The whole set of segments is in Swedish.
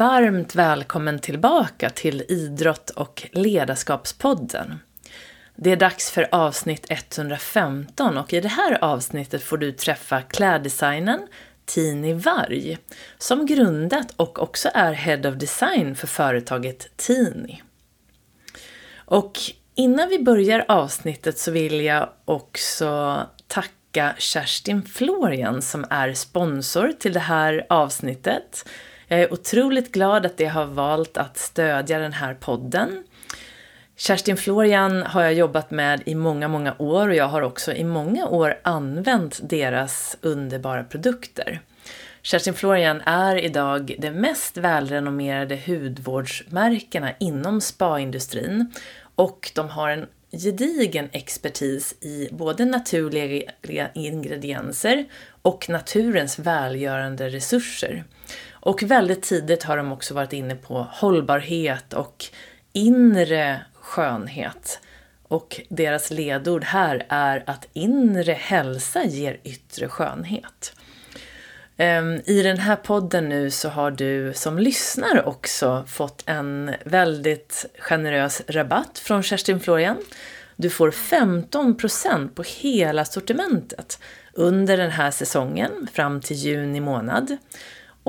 Varmt välkommen tillbaka till Idrott och ledarskapspodden. Det är dags för avsnitt 115 och i det här avsnittet får du träffa kläddesignern Tini Varg som grundat och också är Head of Design för företaget Tini. Och innan vi börjar avsnittet så vill jag också tacka Kerstin Florian som är sponsor till det här avsnittet. Jag är otroligt glad att de har valt att stödja den här podden. Kerstin Florian har jag jobbat med i många, många år och jag har också i många år använt deras underbara produkter. Kerstin Florian är idag det mest välrenommerade hudvårdsmärkena inom spaindustrin och de har en gedigen expertis i både naturliga ingredienser och naturens välgörande resurser. Och väldigt tidigt har de också varit inne på hållbarhet och inre skönhet. Och deras ledord här är att inre hälsa ger yttre skönhet. Ehm, I den här podden nu så har du som lyssnare också fått en väldigt generös rabatt från Kerstin Florian. Du får 15% på hela sortimentet under den här säsongen fram till juni månad.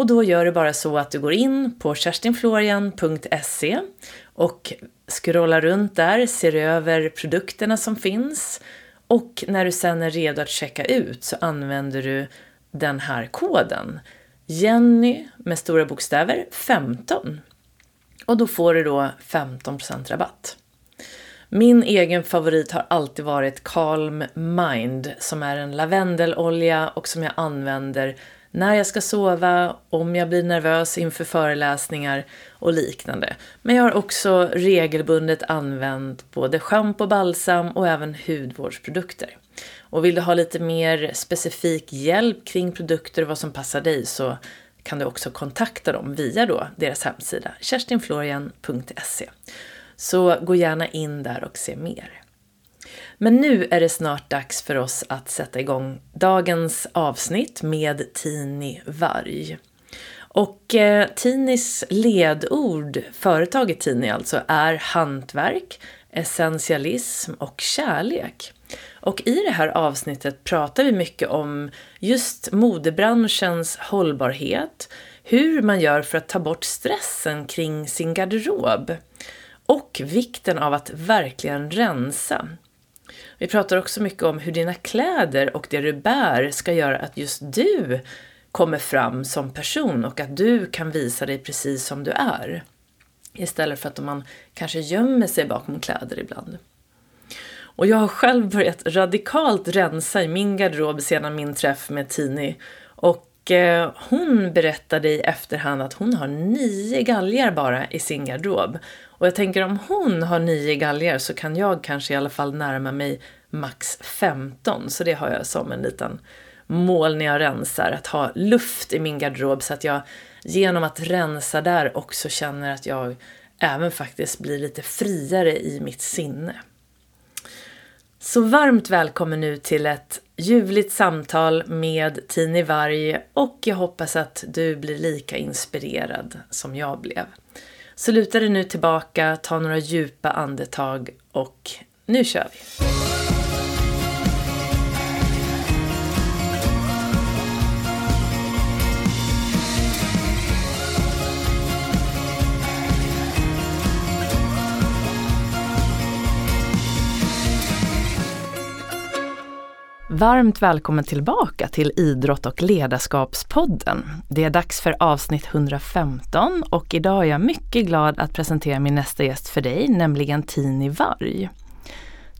Och då gör du bara så att du går in på kerstinflorian.se och scrollar runt där, ser över produkterna som finns och när du sen är redo att checka ut så använder du den här koden. Jenny med stora bokstäver 15. Och då får du då 15% rabatt. Min egen favorit har alltid varit Calm Mind som är en lavendelolja och som jag använder när jag ska sova, om jag blir nervös inför föreläsningar och liknande. Men jag har också regelbundet använt både schampo, balsam och även hudvårdsprodukter. Och vill du ha lite mer specifik hjälp kring produkter och vad som passar dig så kan du också kontakta dem via då deras hemsida kerstinflorian.se. Så gå gärna in där och se mer. Men nu är det snart dags för oss att sätta igång dagens avsnitt med Tini Varg. Och eh, Tinis ledord, företaget Tini alltså, är hantverk, essentialism och kärlek. Och i det här avsnittet pratar vi mycket om just modebranschens hållbarhet, hur man gör för att ta bort stressen kring sin garderob och vikten av att verkligen rensa. Vi pratar också mycket om hur dina kläder och det du bär ska göra att just du kommer fram som person och att du kan visa dig precis som du är. Istället för att man kanske gömmer sig bakom kläder ibland. Och jag har själv börjat radikalt rensa i min garderob sedan min träff med Tini. Och eh, hon berättade i efterhand att hon har nio galgar bara i sin garderob. Och jag tänker om hon har nio galgar så kan jag kanske i alla fall närma mig max 15. Så det har jag som en liten mål när jag rensar, att ha luft i min garderob så att jag genom att rensa där också känner att jag även faktiskt blir lite friare i mitt sinne. Så varmt välkommen nu till ett ljuvligt samtal med Tini Varg och jag hoppas att du blir lika inspirerad som jag blev. Så luta dig nu tillbaka, ta några djupa andetag och nu kör vi! Varmt välkommen tillbaka till Idrott och ledarskapspodden. Det är dags för avsnitt 115 och idag är jag mycket glad att presentera min nästa gäst för dig, nämligen Tini Varg.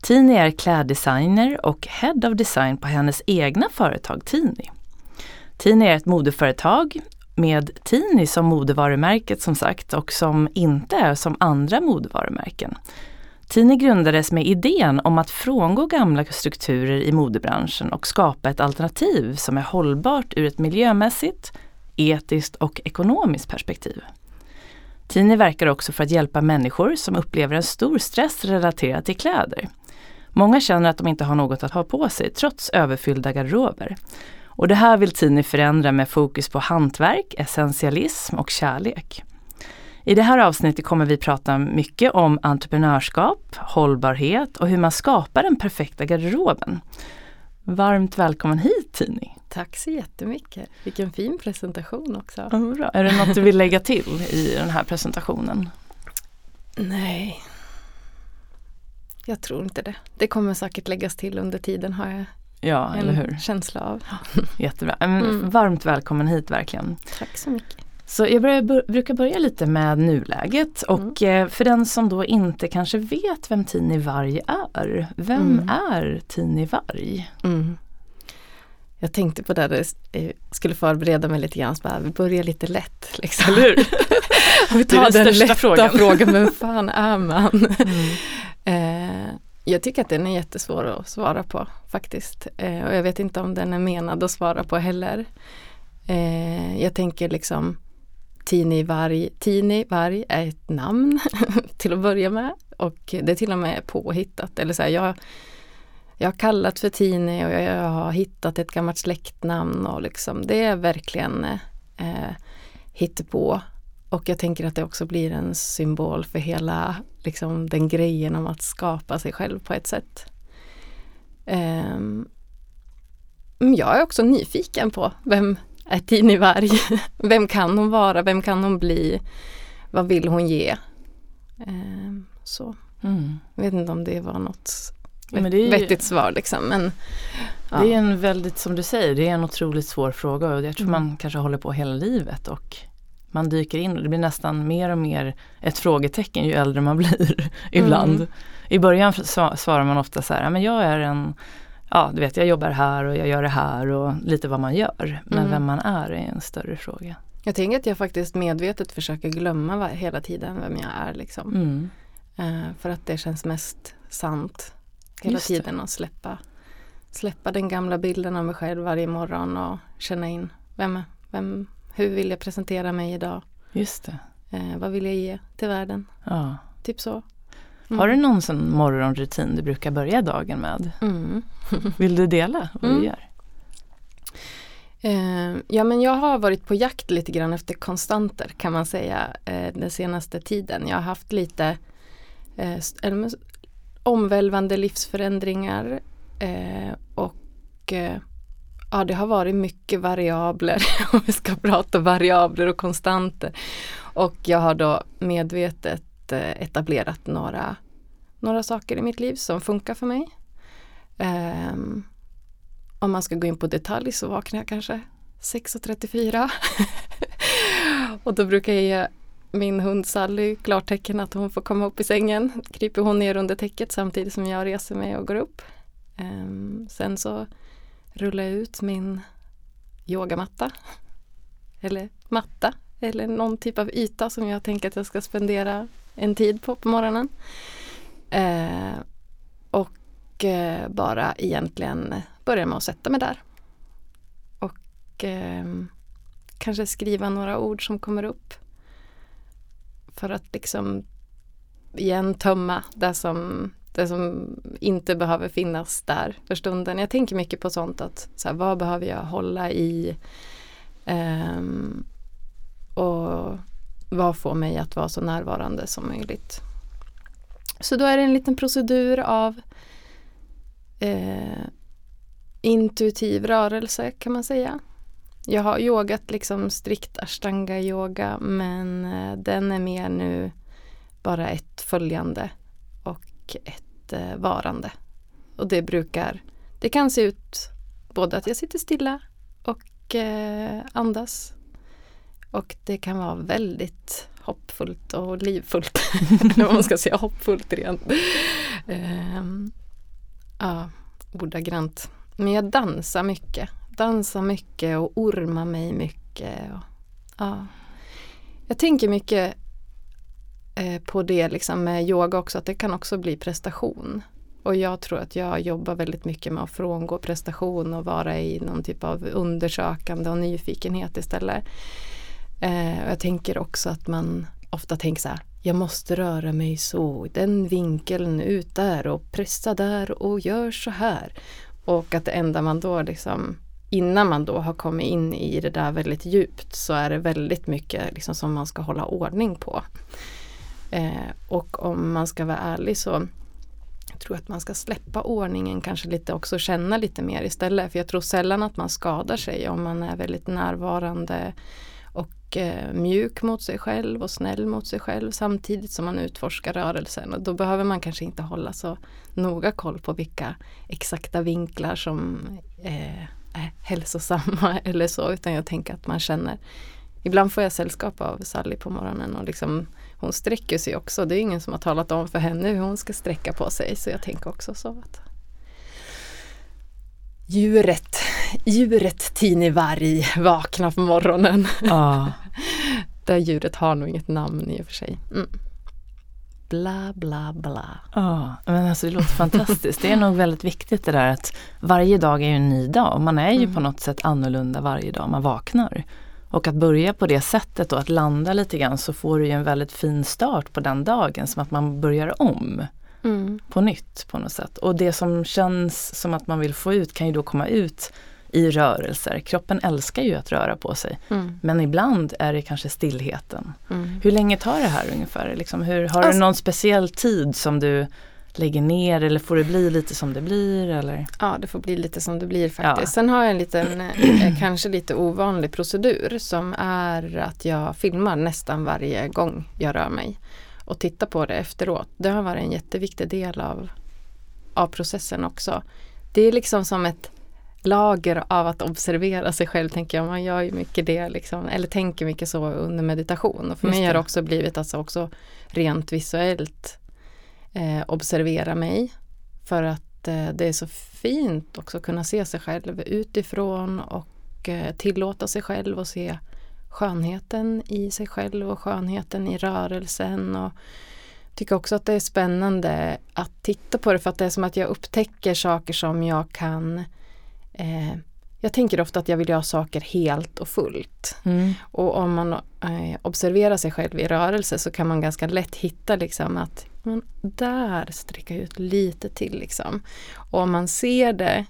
Tini är kläddesigner och Head of Design på hennes egna företag Tini. Tini är ett modeföretag med Tini som modevarumärket som sagt och som inte är som andra modevarumärken. Tini grundades med idén om att frångå gamla strukturer i modebranschen och skapa ett alternativ som är hållbart ur ett miljömässigt, etiskt och ekonomiskt perspektiv. Tini verkar också för att hjälpa människor som upplever en stor stress relaterad till kläder. Många känner att de inte har något att ha på sig trots överfyllda garderober. Och det här vill Tini förändra med fokus på hantverk, essentialism och kärlek. I det här avsnittet kommer vi prata mycket om entreprenörskap, hållbarhet och hur man skapar den perfekta garderoben. Varmt välkommen hit Tini! Tack så jättemycket! Vilken fin presentation också! Ja, bra. Är det något du vill lägga till i den här presentationen? Nej, jag tror inte det. Det kommer säkert läggas till under tiden har jag ja, eller hur? känsla av. Jättebra. Mm. Varmt välkommen hit verkligen. Tack så mycket. Så jag börjar, brukar börja lite med nuläget och mm. Eh, för den som då inte kanske vet vem Tini Varg är. Vem mm. är Tini Varg? Mm. Jag tänkte på det, där, jag skulle förbereda mig lite grann, så bara, vi börjar lite lätt. Liksom. Eller hur? vi tar den, den lätta frågan. frågan, vem fan är man? Mm. eh, jag tycker att den är jättesvår att svara på faktiskt. Eh, och jag vet inte om den är menad att svara på heller. Eh, jag tänker liksom Tini Varg, Tini Varg är ett namn till att börja med och det är till och med påhittat. Eller så här, jag, jag har kallat för Tini och jag, har hittat ett gammalt släktnamn och liksom det är verkligen eh, hittepå. Och jag tänker att det också blir en symbol för hela liksom, den grejen om att skapa sig själv på ett sätt. Eh, jag är också nyfiken på vem är Tini Varg? Vem kan hon vara? Vem kan hon bli? Vad vill hon ge? Um, så. Mm. Jag vet inte om det var något men det är vettigt svar liksom. Men, ja. Det är en väldigt, som du säger, det är en otroligt svår fråga och jag tror mm. man kanske håller på hela livet och man dyker in och det blir nästan mer och mer ett frågetecken ju äldre man blir ibland. Mm. I början svarar man ofta så här, men jag är en, ja du vet jag jobbar här och jag gör det här och lite vad man gör. Men mm. vem man är är en större fråga. Jag tänker att jag faktiskt medvetet försöker glömma hela tiden vem jag är liksom. Mm. Uh, för att det känns mest sant hela tiden att släppa, släppa den gamla bilden av mig själv varje morgon och känna in vem, vem, hur vill jag presentera mig idag? Just det. Eh, vad vill jag ge till världen? Ja. Typ så. Mm. Har du någon sån morgonrutin du brukar börja dagen med? Mm. vill du dela vad mm. du gör? Eh, ja men jag har varit på jakt lite grann efter konstanter kan man säga eh, den senaste tiden. Jag har haft lite eh, omvälvande livsförändringar eh, och eh, ja, det har varit mycket variabler om vi ska prata variabler och konstanter. Och jag har då medvetet Eh, etablerat några, några saker i mitt liv som funkar för mig. Um, om man ska gå in på detalj så vaknar jag kanske 6.34 och då brukar jag ge min hund Sally klartecken att hon får komma upp i sängen. Kryper hon ner under täcket samtidigt som jag reser mig och går upp. Um, sen så rullar jag ut min yogamatta eller matta eller någon typ av yta som jag tänker att jag ska spendera en tid på på morgonen. Eh, och eh, bara egentligen börja med att sätta mig där. Och eh, kanske skriva några ord som kommer upp. För att liksom igen tömma det som det som inte behöver finnas där för stunden. Jag tänker mycket på sånt att så här, vad behöver jag hålla i ehm, och vad får mig att vara så närvarande som möjligt. Så då är det en liten procedur av eh, intuitiv rörelse kan man säga. Jag har yogat liksom strikt ashtanga yoga men eh, den är mer nu bara ett följande och ett eh, varande. Och det brukar, det kan se ut både att jag sitter stilla och eh, andas. Och det kan vara väldigt hoppfullt och livfullt. Om man ska säga hoppfullt rent. Eh, ja, ordagrant. Men jag dansar mycket. Dansar mycket och ormar mig mycket. Och, ja. Jag tänker mycket Eh, på det liksom med yoga också, att det kan också bli prestation. Och jag tror att jag jobbar väldigt mycket med att frångå prestation och vara i någon typ av undersökande och nyfikenhet istället. Eh, jag tänker också att man ofta tänker så här, jag måste röra mig så, den vinkeln ut där och pressa där och gör så här. Och att det enda man då liksom innan man då har kommit in i det där väldigt djupt så är det väldigt mycket liksom som man ska hålla ordning på. Eh, och om man ska vara ärlig så jag tror att man ska släppa ordningen kanske lite också känna lite mer istället. För jag tror sällan att man skadar sig om man är väldigt närvarande och eh, mjuk mot sig själv och snäll mot sig själv samtidigt som man utforskar rörelsen. Och då behöver man kanske inte hålla så noga koll på vilka exakta vinklar som eh, är hälsosamma eller så utan jag tänker att man känner Ibland får jag sällskap av Sally på morgonen och liksom hon sträcker sig också. Det är ingen som har talat om för henne hur hon ska sträcka på sig så jag tänker också så att djuret, djuret Tini Varg vaknar på morgonen. Ja. det djuret har nog inget namn i och för sig. Mm. Bla bla bla. Ja, men alltså det låter fantastiskt. Det är nog väldigt viktigt det där att varje dag är ju en ny dag man är ju mm. på något sätt annorlunda varje dag man vaknar. Och att börja på det sättet och att landa lite grann så får du ju en väldigt fin start på den dagen som att man börjar om. Mm. På nytt på något sätt. Och det som känns som att man vill få ut kan ju då komma ut i rörelser. Kroppen älskar ju att röra på sig. Mm. Men ibland är det kanske stillheten. Mm. Hur länge tar det här ungefär? Liksom, hur, har alltså, du någon speciell tid som du lägger ner eller får det bli lite som det blir? Eller? Ja, det får bli lite som det blir faktiskt. Ja. Sen har jag en liten, eh, kanske lite ovanlig procedur som är att jag filmar nästan varje gång jag rör mig och tittar på det efteråt. Det har varit en jätteviktig del av, av processen också. Det är liksom som ett lager av att observera sig själv tänker jag. Man gör ju mycket det liksom, eller tänker mycket så under meditation. Och för Just mig har det också blivit alltså också rent visuellt eh, observera mig. För att eh, det är så fint också att kunna se sig själv utifrån och eh, tillåta sig själv att se skönheten i sig själv och skönheten i rörelsen. Och tycker också att det är spännande att titta på det för att det är som att jag upptäcker saker som jag kan eh, jag tänker ofta att jag vill göra saker helt och fullt. Mm. Och om man eh, observerar sig själv i rörelse så kan man ganska lätt hitta liksom att men där sträcka ut lite till liksom. Och om man ser det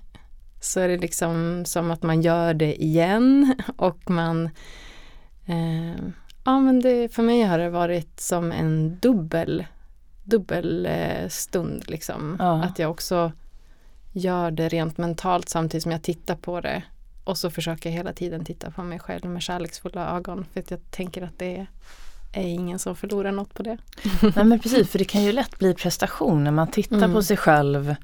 så är det liksom som att man gör det igen och man eh, Ja men det, för mig har det varit som en dubbel dubbel eh, stund liksom. Ja. Att jag också gör det rent mentalt samtidigt som jag tittar på det. Och så försöker jag hela tiden titta på mig själv med kärleksfulla ögon. För att jag tänker att det är ingen som förlorar något på det. Nej men precis, för det kan ju lätt bli prestation när man tittar mm. på sig själv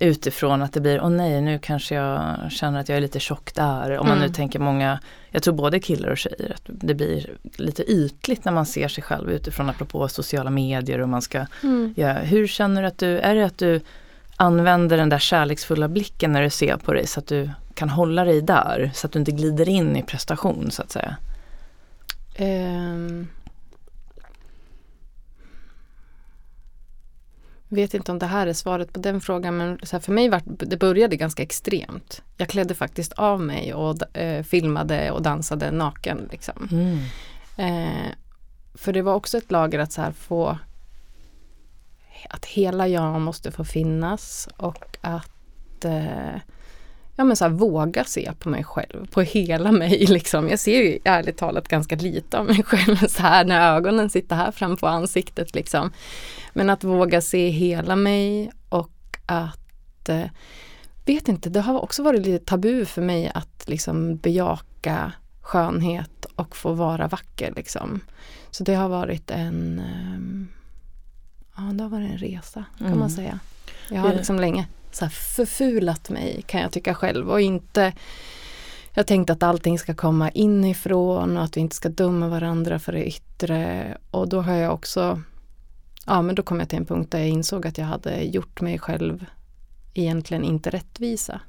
utifrån att det blir, åh nej nu kanske jag känner att jag är lite tjock där. Om man mm. nu tänker många, jag tror både killar och tjejer, att det blir lite ytligt när man ser sig själv utifrån apropå sociala medier och man ska, mm. ja, hur känner du att du, är det att du använder den där kärleksfulla blicken när du ser på dig så att du kan hålla dig där så att du inte glider in i prestation så att säga? Um, vet inte om det här är svaret på den frågan men så för mig var det började ganska extremt. Jag klädde faktiskt av mig och eh, filmade och dansade naken. Liksom. Mm. Eh, för det var också ett lager att så här få att hela jag måste få finnas och att eh, ja, men så här, våga se på mig själv, på hela mig. Liksom. Jag ser ju ärligt talat ganska lite av mig själv så här när ögonen sitter här framför ansiktet. Liksom. Men att våga se hela mig och att eh, vet inte, det har också varit lite tabu för mig att liksom bejaka skönhet och få vara vacker. Liksom. Så det har varit en eh, ja, det har varit en resa kan mm. man säga. Jag har liksom länge så förfulat mig kan jag tycka själv och inte jag tänkte att allting ska komma inifrån och att vi inte ska döma varandra för det yttre. Och då har jag också, ja men då kom jag till en punkt där jag insåg att jag hade gjort mig själv egentligen inte rättvisa.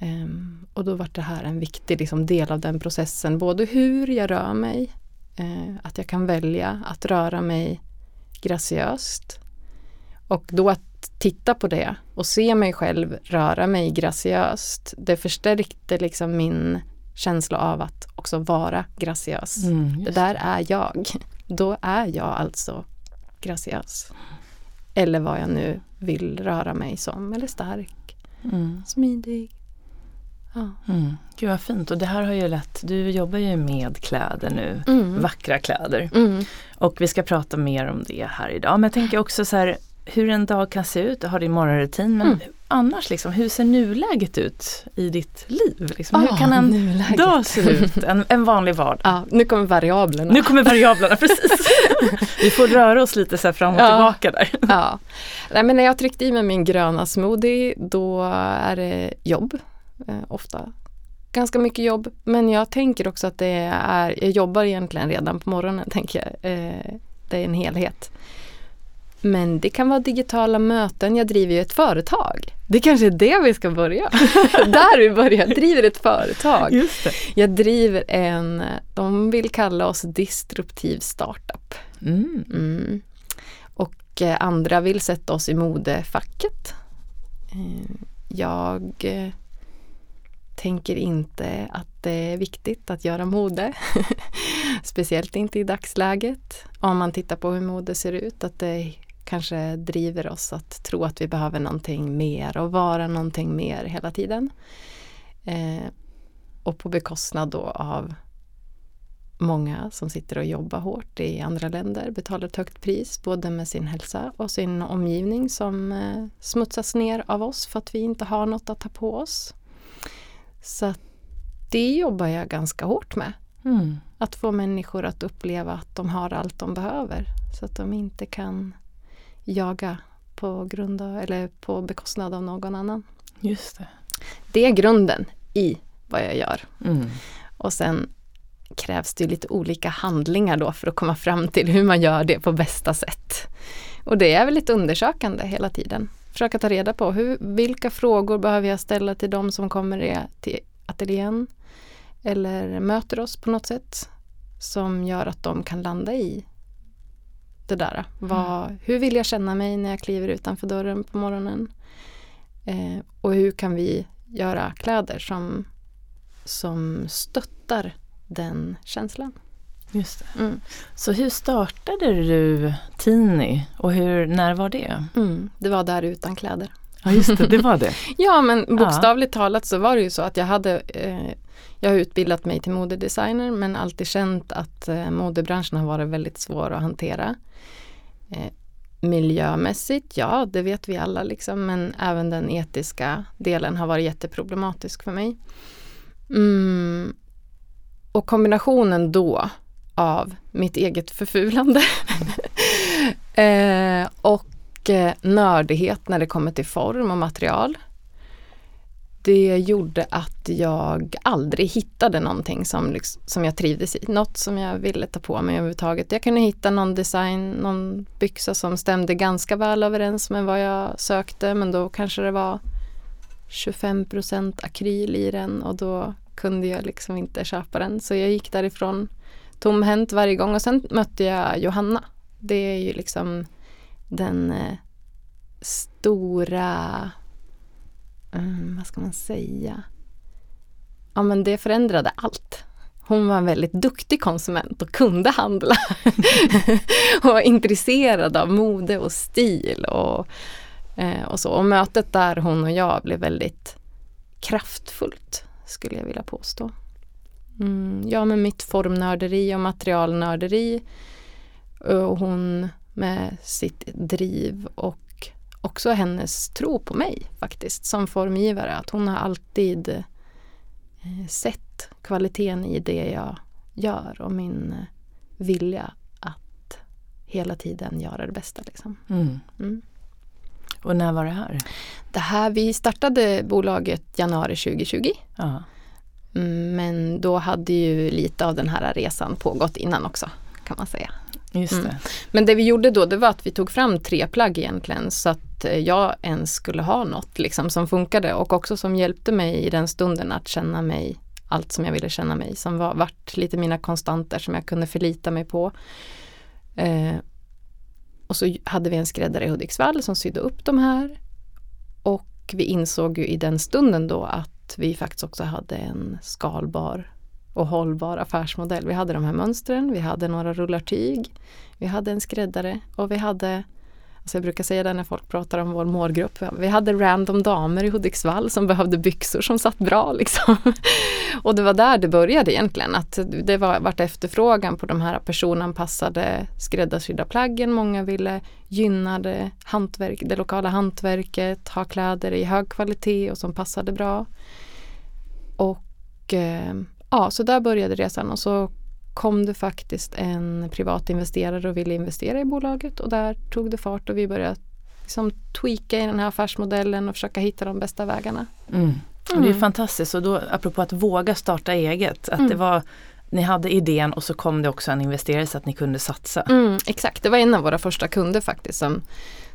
Um, och då var det här en viktig liksom, del av den processen, både hur jag rör mig, uh, att jag kan välja att röra mig graciöst. Och då att titta på det och se mig själv röra mig graciöst, det förstärkte liksom min känsla av att också vara graciös. Mm, det där är jag. Då är jag alltså graciös. Eller vad jag nu vill röra mig som, eller stark, mm. smidig. Mm. Gud vad fint och det här har ju lett, du jobbar ju med kläder nu, Mm. vackra kläder. Mm. Och vi ska prata mer om det här idag. Men jag tänker också så här hur en dag kan se ut, du har din morgonrutin men Mm. annars liksom, hur ser nuläget ut i ditt liv? Liksom, hur Ah, kan en nuläget. dag se ut, en, en vanlig vardag? Ja, nu kommer variablerna. Nu kommer variablerna, precis. Vi får röra oss lite så fram och Ja. tillbaka där. Ja. Nej, men när jag tryckte i mig min gröna smoothie då är det jobb. Eh, ofta ganska mycket jobb. Men jag tänker också att det är, jag jobbar egentligen redan på morgonen tänker jag. Eh, det är en helhet. Men det kan vara digitala möten. Jag driver ju ett företag. Det kanske är det vi ska börja. Där vi börjar. Jag driver ett företag. Jag driver en, de vill kalla oss disruptiv startup. Mm. Mm. Och eh, andra vill sätta oss i modefacket. Eh, jag eh, tänker inte att det är viktigt att göra mode. Speciellt inte i dagsläget. Om man tittar på hur mode ser ut, att det kanske driver oss att tro att vi behöver någonting mer och vara någonting mer hela tiden. Eh, och på bekostnad då av många som sitter och jobbar hårt i andra länder betalar ett högt pris både med sin hälsa och sin omgivning som eh, smutsas ner av oss för att vi inte har något att ta på oss. Så det jobbar jag ganska hårt med. Mm. Att få människor att uppleva att de har allt de behöver så att de inte kan jaga på grund av, eller på bekostnad av någon annan. Just det. Det är grunden i vad jag gör. Mm. Och sen krävs det lite olika handlingar då för att komma fram till hur man gör det på bästa sätt. Och det är väl lite undersökande hela tiden. Försöka ta reda på hur, vilka frågor behöver jag ställa till de som kommer till ateljén eller möter oss på något sätt som gör att de kan landa i det där. Vad, hur vill jag känna mig när jag kliver utanför dörren på morgonen? Eh, och hur kan vi göra kläder som, som stöttar den känslan? Just det. Mm. Så hur startade du Tini och hur, när var det? Mm. Det var där utan kläder. Ja just det, det var det. Ja men bokstavligt talat så var det ju så att jag hade eh, Jag har utbildat mig till modedesigner men alltid känt att eh, modebranschen har varit väldigt svår att hantera. Eh, miljömässigt, ja det vet vi alla liksom men även den etiska delen har varit jätteproblematisk för mig. Mm. Och kombinationen då av mitt eget förfulande eh, och eh, nördighet när det kommer till form och material. Det gjorde att jag aldrig hittade någonting som, som jag trivdes i. Något som jag ville ta på mig överhuvudtaget. Jag kunde hitta någon design, någon byxa som stämde ganska väl överens med vad jag sökte men då kanske det var 25% akryl i den och då kunde jag liksom inte köpa den. Så jag gick därifrån tomhänt varje gång och sen mötte jag Johanna. Det är ju liksom den eh, stora, um, vad ska man säga? Ja men det förändrade allt. Hon var en väldigt duktig konsument och kunde handla. och var intresserad av mode och stil och, eh, och så. Och mötet där hon och jag blev väldigt kraftfullt skulle jag vilja påstå. Mm, ja, med mitt formnörderi och materialnörderi och hon med sitt driv och också hennes tro på mig faktiskt som formgivare. Att hon har alltid eh, sett kvaliteten i det jag gör och min eh, vilja att hela tiden göra det bästa. Liksom. Mm. Mm. Och när var det här? Det här, vi startade bolaget januari 2020 Ja. Mm, Men då hade ju lite av den här resan pågått innan också kan man säga. Just Mm. det. Men det vi gjorde då det var att vi tog fram tre plagg egentligen så att eh, jag ens skulle ha något liksom som funkade och också som hjälpte mig i den stunden att känna mig allt som jag ville känna mig som var vart lite mina konstanter som jag kunde förlita mig på. Eh, och så hade vi en skräddare i Hudiksvall som sydde upp de här och vi insåg ju i den stunden då att vi faktiskt också hade en skalbar och hållbar affärsmodell. Vi hade de här mönstren, vi hade några rullartyg, vi hade en skräddare och vi hade så jag brukar säga det när folk pratar om vår målgrupp. Vi hade random damer i Hudiksvall som behövde byxor som satt bra. Liksom. Och det var där det började egentligen. Att det var vart efterfrågan på de här personanpassade skräddarsydda plaggen. Många ville gynna det, hantverk, det lokala hantverket, ha kläder i hög kvalitet och som passade bra. Och eh, ja, så där började resan och så kom det faktiskt en privat investerare och ville investera i bolaget och där tog det fart och vi började liksom tweaka i den här affärsmodellen och försöka hitta de bästa vägarna. Mm. Mm. Det är fantastiskt och då apropå att våga starta eget, att mm. det var ni hade idén och så kom det också en investerare så att ni kunde satsa. Mm, exakt, det var en av våra första kunder faktiskt som,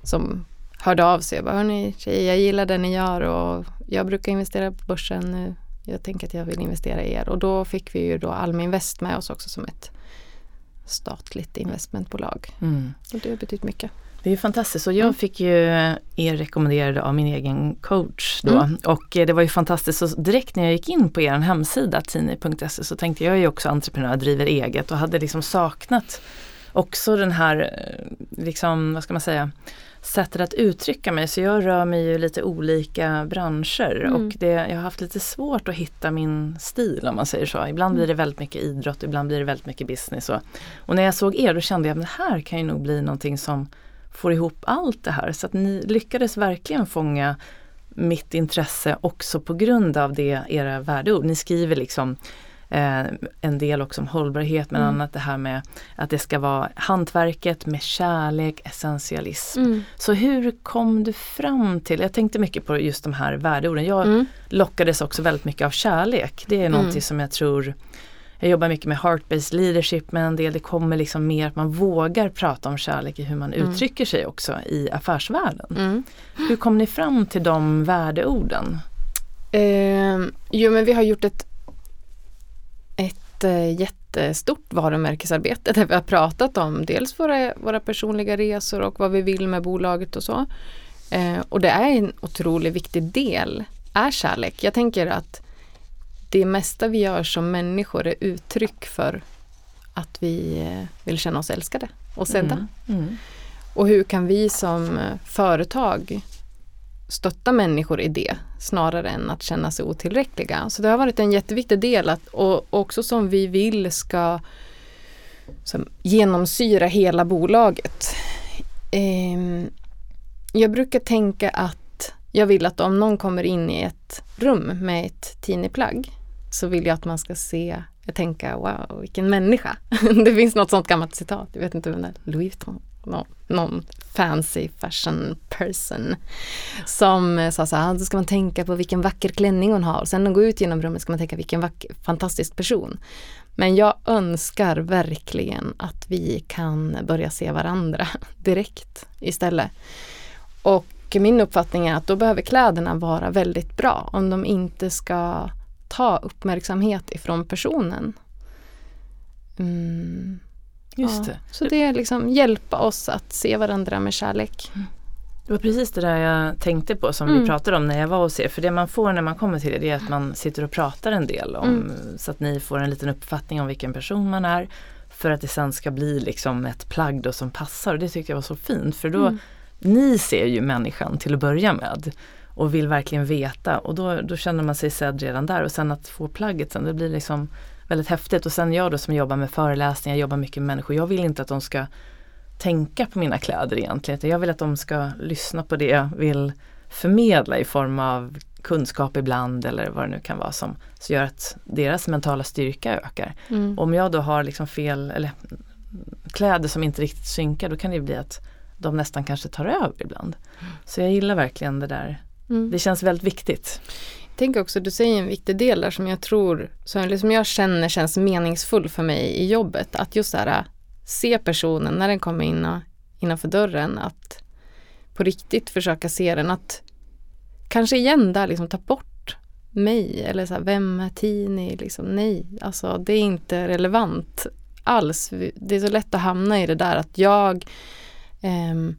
som hörde av sig och bara, hörni tjejer, jag gillar det ni gör och jag brukar investera på börsen nu jag tänker att jag vill investera i er och då fick vi ju då Almi Invest med oss också som ett statligt investmentbolag. Mm. Och det har betytt mycket. Det är fantastiskt och jag mm. fick ju er rekommenderade av min egen coach då mm. och eh, det var ju fantastiskt. Så direkt när jag gick in på er hemsida tini.se så tänkte jag är ju också entreprenör, driver eget och hade liksom saknat också den här, eh, liksom, vad ska man säga, sättet att uttrycka mig. Så jag rör mig i lite olika branscher mm. och det, jag har haft lite svårt att hitta min stil om man säger så. Ibland blir det väldigt mycket idrott, ibland blir det väldigt mycket business. Och, och när jag såg er då kände jag att det här kan ju nog bli någonting som får ihop allt det här. Så att ni lyckades verkligen fånga mitt intresse också på grund av det era värdeord. Ni skriver liksom eh, en del också om hållbarhet men mm. annat det här med att det ska vara hantverket med kärlek, essentialism. Mm. Så hur kom du fram till, jag tänkte mycket på just de här värdeorden. Jag mm. lockades också väldigt mycket av kärlek. Det är någonting mm. som jag tror jag jobbar mycket med heart-based leadership men en del det kommer liksom mer att man vågar prata om kärlek i hur man mm. uttrycker sig också i affärsvärlden. Mm. Hur kom ni fram till de värdeorden? Eh, jo men vi har gjort ett ett jättestort varumärkesarbete där vi har pratat om dels våra, våra personliga resor och vad vi vill med bolaget och så. Eh, och det är en otroligt viktig del, är kärlek. Jag tänker att det mesta vi gör som människor är uttryck för att vi eh, vill känna oss älskade och sedda. Mm. Mm. Och hur kan vi som företag stötta människor i det snarare än att känna sig otillräckliga. Så det har varit en jätteviktig del att, och också som vi vill ska som genomsyra hela bolaget. Eh, jag brukar tänka att jag vill att om någon kommer in i ett rum med ett tiniplagg så vill jag att man ska se, jag tänka wow vilken människa. det finns något sånt gammalt citat, jag vet inte vem det är, Louis Vuitton någon, någon fancy fashion person som eh, sa så här, ah, då ska man tänka på vilken vacker klänning hon har. Sen när man går ut genom rummet ska man tänka vilken vacker, fantastisk person. Men jag önskar verkligen att vi kan börja se varandra direkt istället. Och min uppfattning är att då behöver kläderna vara väldigt bra om de inte ska ta uppmärksamhet ifrån personen. Mm. Just ja. det. Så det är liksom hjälpa oss att se varandra med kärlek. Mm. Det var precis det där jag tänkte på som mm. vi pratade om när jag var hos er. För det man får när man kommer till det är att man sitter och pratar en del om mm. så att ni får en liten uppfattning om vilken person man är. För att det sen ska bli liksom ett plagg då som passar och det tyckte jag var så fint för då mm. Ni ser ju människan till att börja med och vill verkligen veta och då, då känner man sig sedd redan där och sen att få plagget sen det blir liksom väldigt häftigt. Och sen jag då som jobbar med föreläsningar, jobbar mycket med människor. Jag vill inte att de ska tänka på mina kläder egentligen. Jag vill att de ska lyssna på det jag vill förmedla i form av kunskap ibland eller vad det nu kan vara som, som gör att deras mentala styrka ökar. Mm. Om jag då har liksom fel eller kläder som inte riktigt synkar då kan det bli att de nästan kanske tar över ibland. Så jag gillar verkligen det där. Mm. Det känns väldigt viktigt tänker också, du säger en viktig del där som jag tror, som liksom jag känner känns meningsfull för mig i jobbet. Att just så här, äh, se personen när den kommer in och, innanför dörren, att på riktigt försöka se den, att kanske igen där liksom ta bort mig eller så här, vem är Tini? Liksom, nej, alltså det är inte relevant alls. Det är så lätt att hamna i det där att jag eh,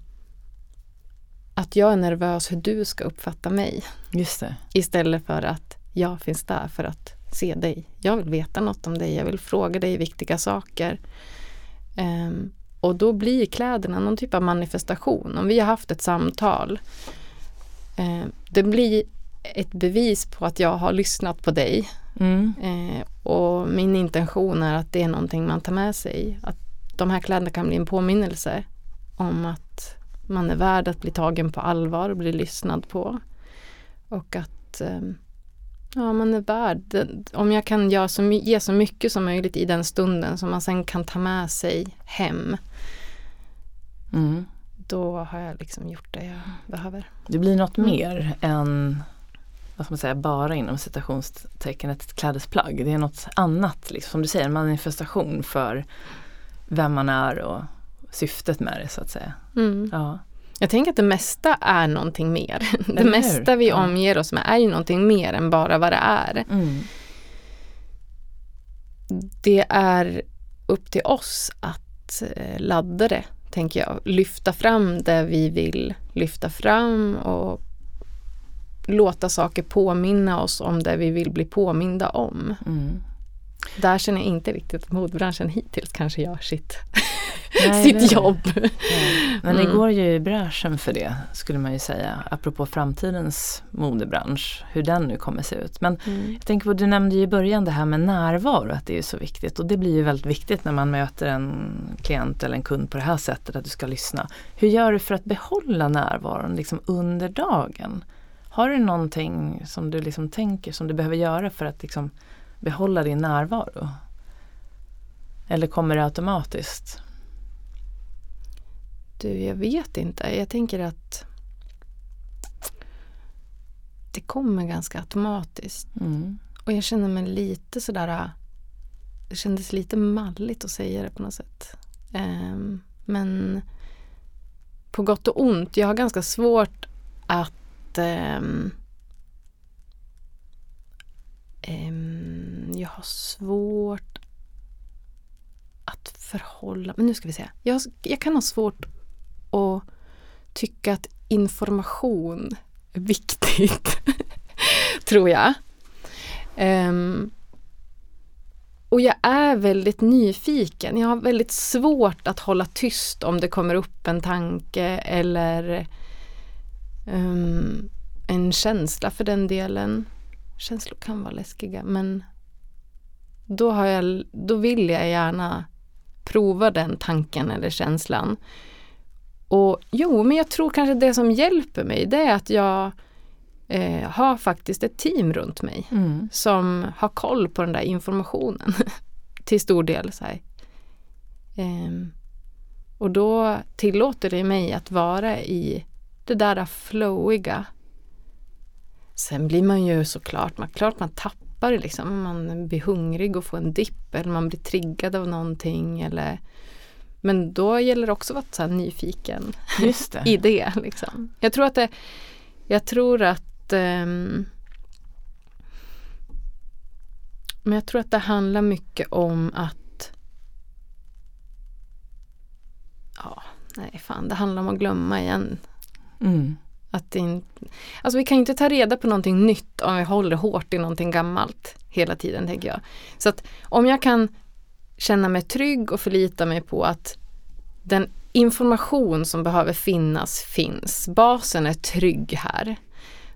att jag är nervös hur du ska uppfatta mig. Just det. Istället för att jag finns där för att se dig. Jag vill veta något om dig, jag vill fråga dig viktiga saker. Um, och då blir kläderna någon typ av manifestation. Om vi har haft ett samtal, eh, det blir ett bevis på att jag har lyssnat på dig. Mm. Eh, och min intention är att det är någonting man tar med sig. Att de här kläderna kan bli en påminnelse om att man är värd att bli tagen på allvar och bli lyssnad på. Och att eh, ja, man är värd, om jag kan göra så, ge så mycket som möjligt i den stunden som man sen kan ta med sig hem. Mm. Då har jag liksom gjort det jag behöver. Det blir något Mm. mer än vad ska man säga, bara inom citationstecken ett klädesplagg. Det är något annat, liksom, som du säger, en manifestation för vem man är och syftet med det så att säga. Mm. Ja. Jag tänker att det mesta är någonting mer. Det Eller hur? mesta vi Ja. omger oss med är ju någonting mer än bara vad det är. Mm. Det är upp till oss att eh, ladda det, tänker jag. Lyfta fram det vi vill lyfta fram och låta saker påminna oss om det vi vill bli påminda om. Mm. Där känner jag inte riktigt att modebranschen hittills kanske gör sitt, Nej, sitt hur? jobb. Ja. Men det Mm. går ju i bräschen för det skulle man ju säga, apropå framtidens modebransch, hur den nu kommer se ut. Men Mm. jag tänker på, du nämnde ju i början det här med närvaro, att det är så viktigt och det blir ju väldigt viktigt när man möter en klient eller en kund på det här sättet, att du ska lyssna. Hur gör du för att behålla närvaron liksom under dagen? Har du någonting som du liksom tänker som du behöver göra för att liksom behålla din närvaro? Eller kommer det automatiskt? Du, jag vet inte. Jag tänker att det kommer ganska automatiskt. Mm. Och jag känner mig lite sådär, det kändes lite malligt att säga det på något sätt. Ehm, men på gott och ont, jag har ganska svårt att ehm, jag har svårt att förhålla, men nu ska vi se. Jag, jag kan ha svårt och tycka att information är viktigt. tror jag. Um, och jag är väldigt nyfiken. Jag har väldigt svårt att hålla tyst om det kommer upp en tanke eller um, en känsla för den delen. Känslor kan vara läskiga men då, har jag, då vill jag gärna prova den tanken eller känslan. Och jo, men jag tror kanske det som hjälper mig det är att jag eh, har faktiskt ett team runt mig Mm. som har koll på den där informationen till stor del. Så. Ehm, och då tillåter det mig att vara i det där flowiga. Sen blir man ju såklart, man, klart man tappar det liksom. om Man blir hungrig och får en dipp eller man blir triggad av någonting. Eller, men då gäller det också att vara så här nyfiken Just det. i det. Liksom. Jag tror att det, jag tror att ehm, men jag tror att det handlar mycket om att ja, nej fan, det handlar om att glömma igen. Mm. Att in, alltså vi kan inte ta reda på någonting nytt om vi håller hårt i någonting gammalt hela tiden, tänker jag. Så att om jag kan känna mig trygg och förlita mig på att den information som behöver finnas finns. Basen är trygg här.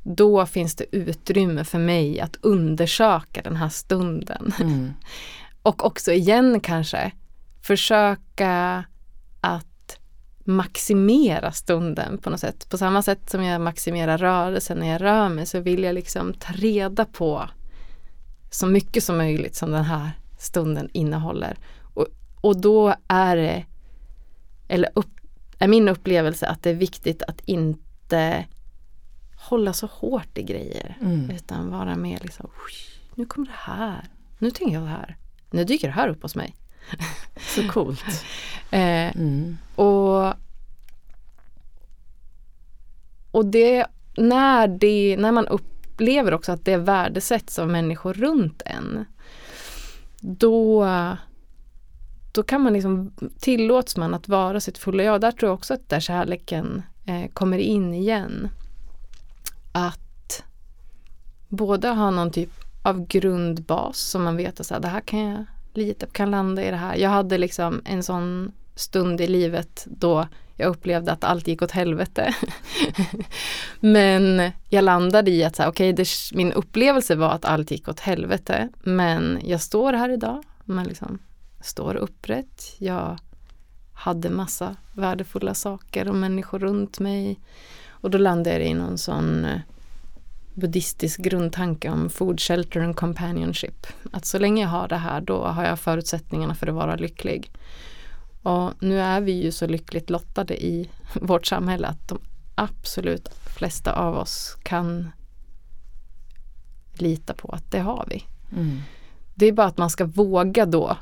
Då finns det utrymme för mig att undersöka den här stunden. Mm. Och också igen kanske försöka att maximera stunden på något sätt. På samma sätt som jag maximerar rörelsen när jag rör mig så vill jag liksom ta reda på så mycket som möjligt som den här stunden innehåller. Och, och då är det, eller upp, är min upplevelse att det är viktigt att inte hålla så hårt i grejer. Mm. Utan vara mer liksom, "Oj, nu kommer det här. Nu tänker jag det här. Nu dyker det här upp hos mig. Så coolt. Eh, Mm. och, och det, när, det, när man upplever också att det värdesätts av människor runt en. Då, då kan man liksom, tillåts man att vara sitt fulla jag. Där tror jag också att där kärleken eh, kommer in igen. Att både ha någon typ av grundbas som man vet att så här, det här kan jag lita på, kan landa i det här. Jag hade liksom en sån stund i livet då jag upplevde att allt gick åt helvete. men jag landade i att så här, okay, det, min upplevelse var att allt gick åt helvete. Men jag står här idag, man liksom står upprätt. Jag hade massa värdefulla saker och människor runt mig. Och då landade jag i någon sån eh, buddhistisk grundtanke om food, shelter and companionship. Att så länge jag har det här då har jag förutsättningarna för att vara lycklig. Och nu är vi ju så lyckligt lottade i vårt samhälle att de absolut flesta av oss kan lita på att det har vi. Mm. Det är bara att man ska våga då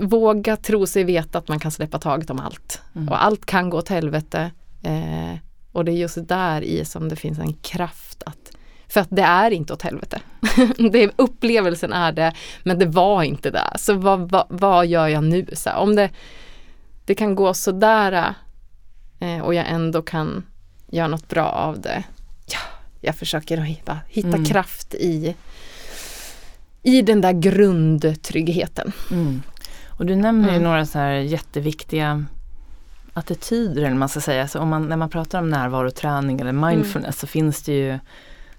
våga tro sig veta att man kan släppa taget om allt. Mm. Och allt kan gå åt helvete. Eh, och det är just där i som det finns en kraft att för att det är inte åt helvete. det, upplevelsen är det, men det var inte det. Så vad, vad, vad gör jag nu? Så om det, det kan gå sådär eh, och jag ändå kan göra något bra av det. Ja, jag försöker hitta, hitta mm. kraft i, i den där grundtryggheten. Mm. Och du nämner mm. ju några så här jätteviktiga attityder eller man ska säga. Så om man, när man pratar om närvaroträning eller mindfulness mm. så finns det ju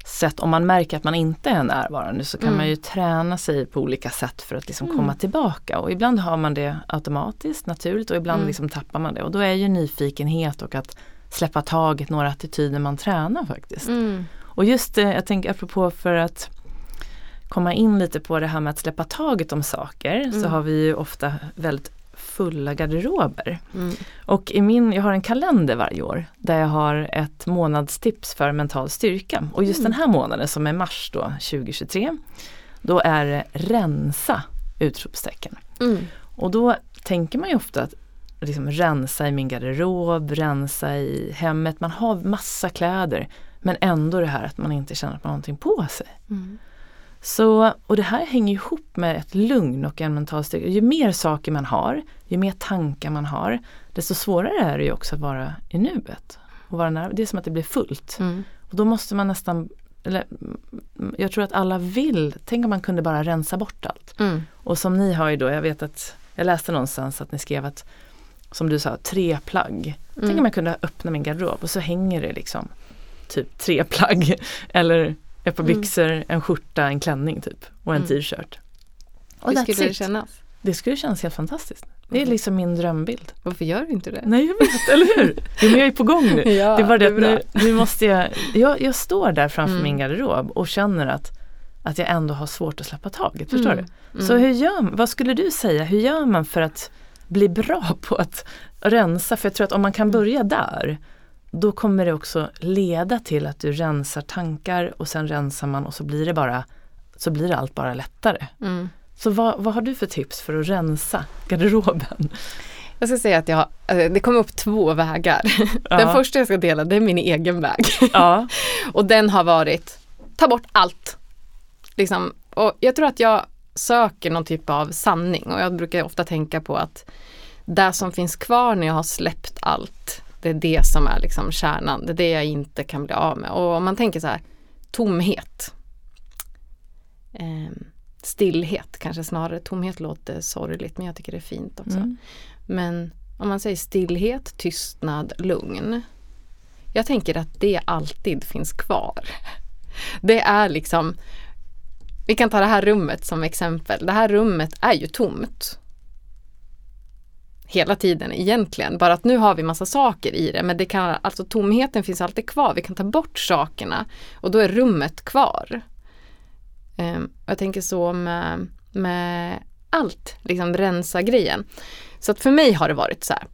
sätt, om man märker att man inte är närvarande så kan mm. man ju träna sig på olika sätt för att liksom mm. komma tillbaka. Och ibland har man det automatiskt, naturligt och ibland mm. liksom tappar man det. Och då är ju nyfikenhet och att släppa taget några attityder man tränar faktiskt. Mm. Och just det, jag tänker apropå för att komma in lite på det här med att släppa taget om saker så mm. har vi ju ofta väldigt fulla garderober. Mm. Och i min, jag har en kalender varje år där jag har ett månadstips för mental styrka. Och just mm. den här månaden som är mars då 2023 då är det rensa! Utropstecken. Mm. Och då tänker man ju ofta att liksom rensa i min garderob, rensa i hemmet. Man har massa kläder men ändå det här att man inte känner att man har någonting på sig. Mm. Så, och det här hänger ihop med ett lugn och en mental styrka. Ju mer saker man har, ju mer tankar man har, desto svårare är det ju också att vara i nuet. Och vara nära. Det är som att det blir fullt. Mm. Och då måste man nästan, eller, jag tror att alla vill, tänk om man kunde bara rensa bort allt. Mm. Och som ni har ju då, jag vet att, jag läste någonstans att ni skrev att, som du sa, tre plagg. Mm. Tänk om jag kunde öppna min garderob och så hänger det liksom typ tre plagg. Eller ett par mm. byxor, en skjorta, en klänning typ och en mm. t-shirt. Och Hur skulle det kännas? Det skulle kännas helt fantastiskt. Det är mm. liksom min drömbild. Varför gör du inte det? Nej jag vet, eller hur? Jo, men jag är på gång nu. ja, det är bara det, det att nu, nu, måste jag, jag, jag står där framför mm. min garderob och känner att, att jag ändå har svårt att släppa taget. Förstår mm. du? Så hur gör, vad skulle du säga, hur gör man för att bli bra på att rensa? För jag tror att om man kan börja där då kommer det också leda till att du rensar tankar och sen rensar man och så blir det bara så blir allt bara lättare. Mm. Så vad, vad har du för tips för att rensa garderoben? Jag ska säga att jag, alltså, det kommer upp två vägar. Ja. Den första jag ska dela det är min egen väg. Ja. och den har varit ta bort allt. Liksom, och jag tror att jag söker någon typ av sanning och jag brukar ofta tänka på att det som finns kvar när jag har släppt allt det är det som är liksom kärnan, det är det jag inte kan bli av med. Och om man tänker så här, tomhet. Eh, stillhet kanske snarare, tomhet låter sorgligt men jag tycker det är fint också. Mm. Men om man säger stillhet, tystnad, lugn. Jag tänker att det alltid finns kvar. Det är liksom, vi kan ta det här rummet som exempel. Det här rummet är ju tomt hela tiden egentligen. Bara att nu har vi massa saker i det. Men det kan, alltså tomheten finns alltid kvar. Vi kan ta bort sakerna och då är rummet kvar. Um, jag tänker så med, med allt, liksom rensa grejen. Så att för mig har det varit så här.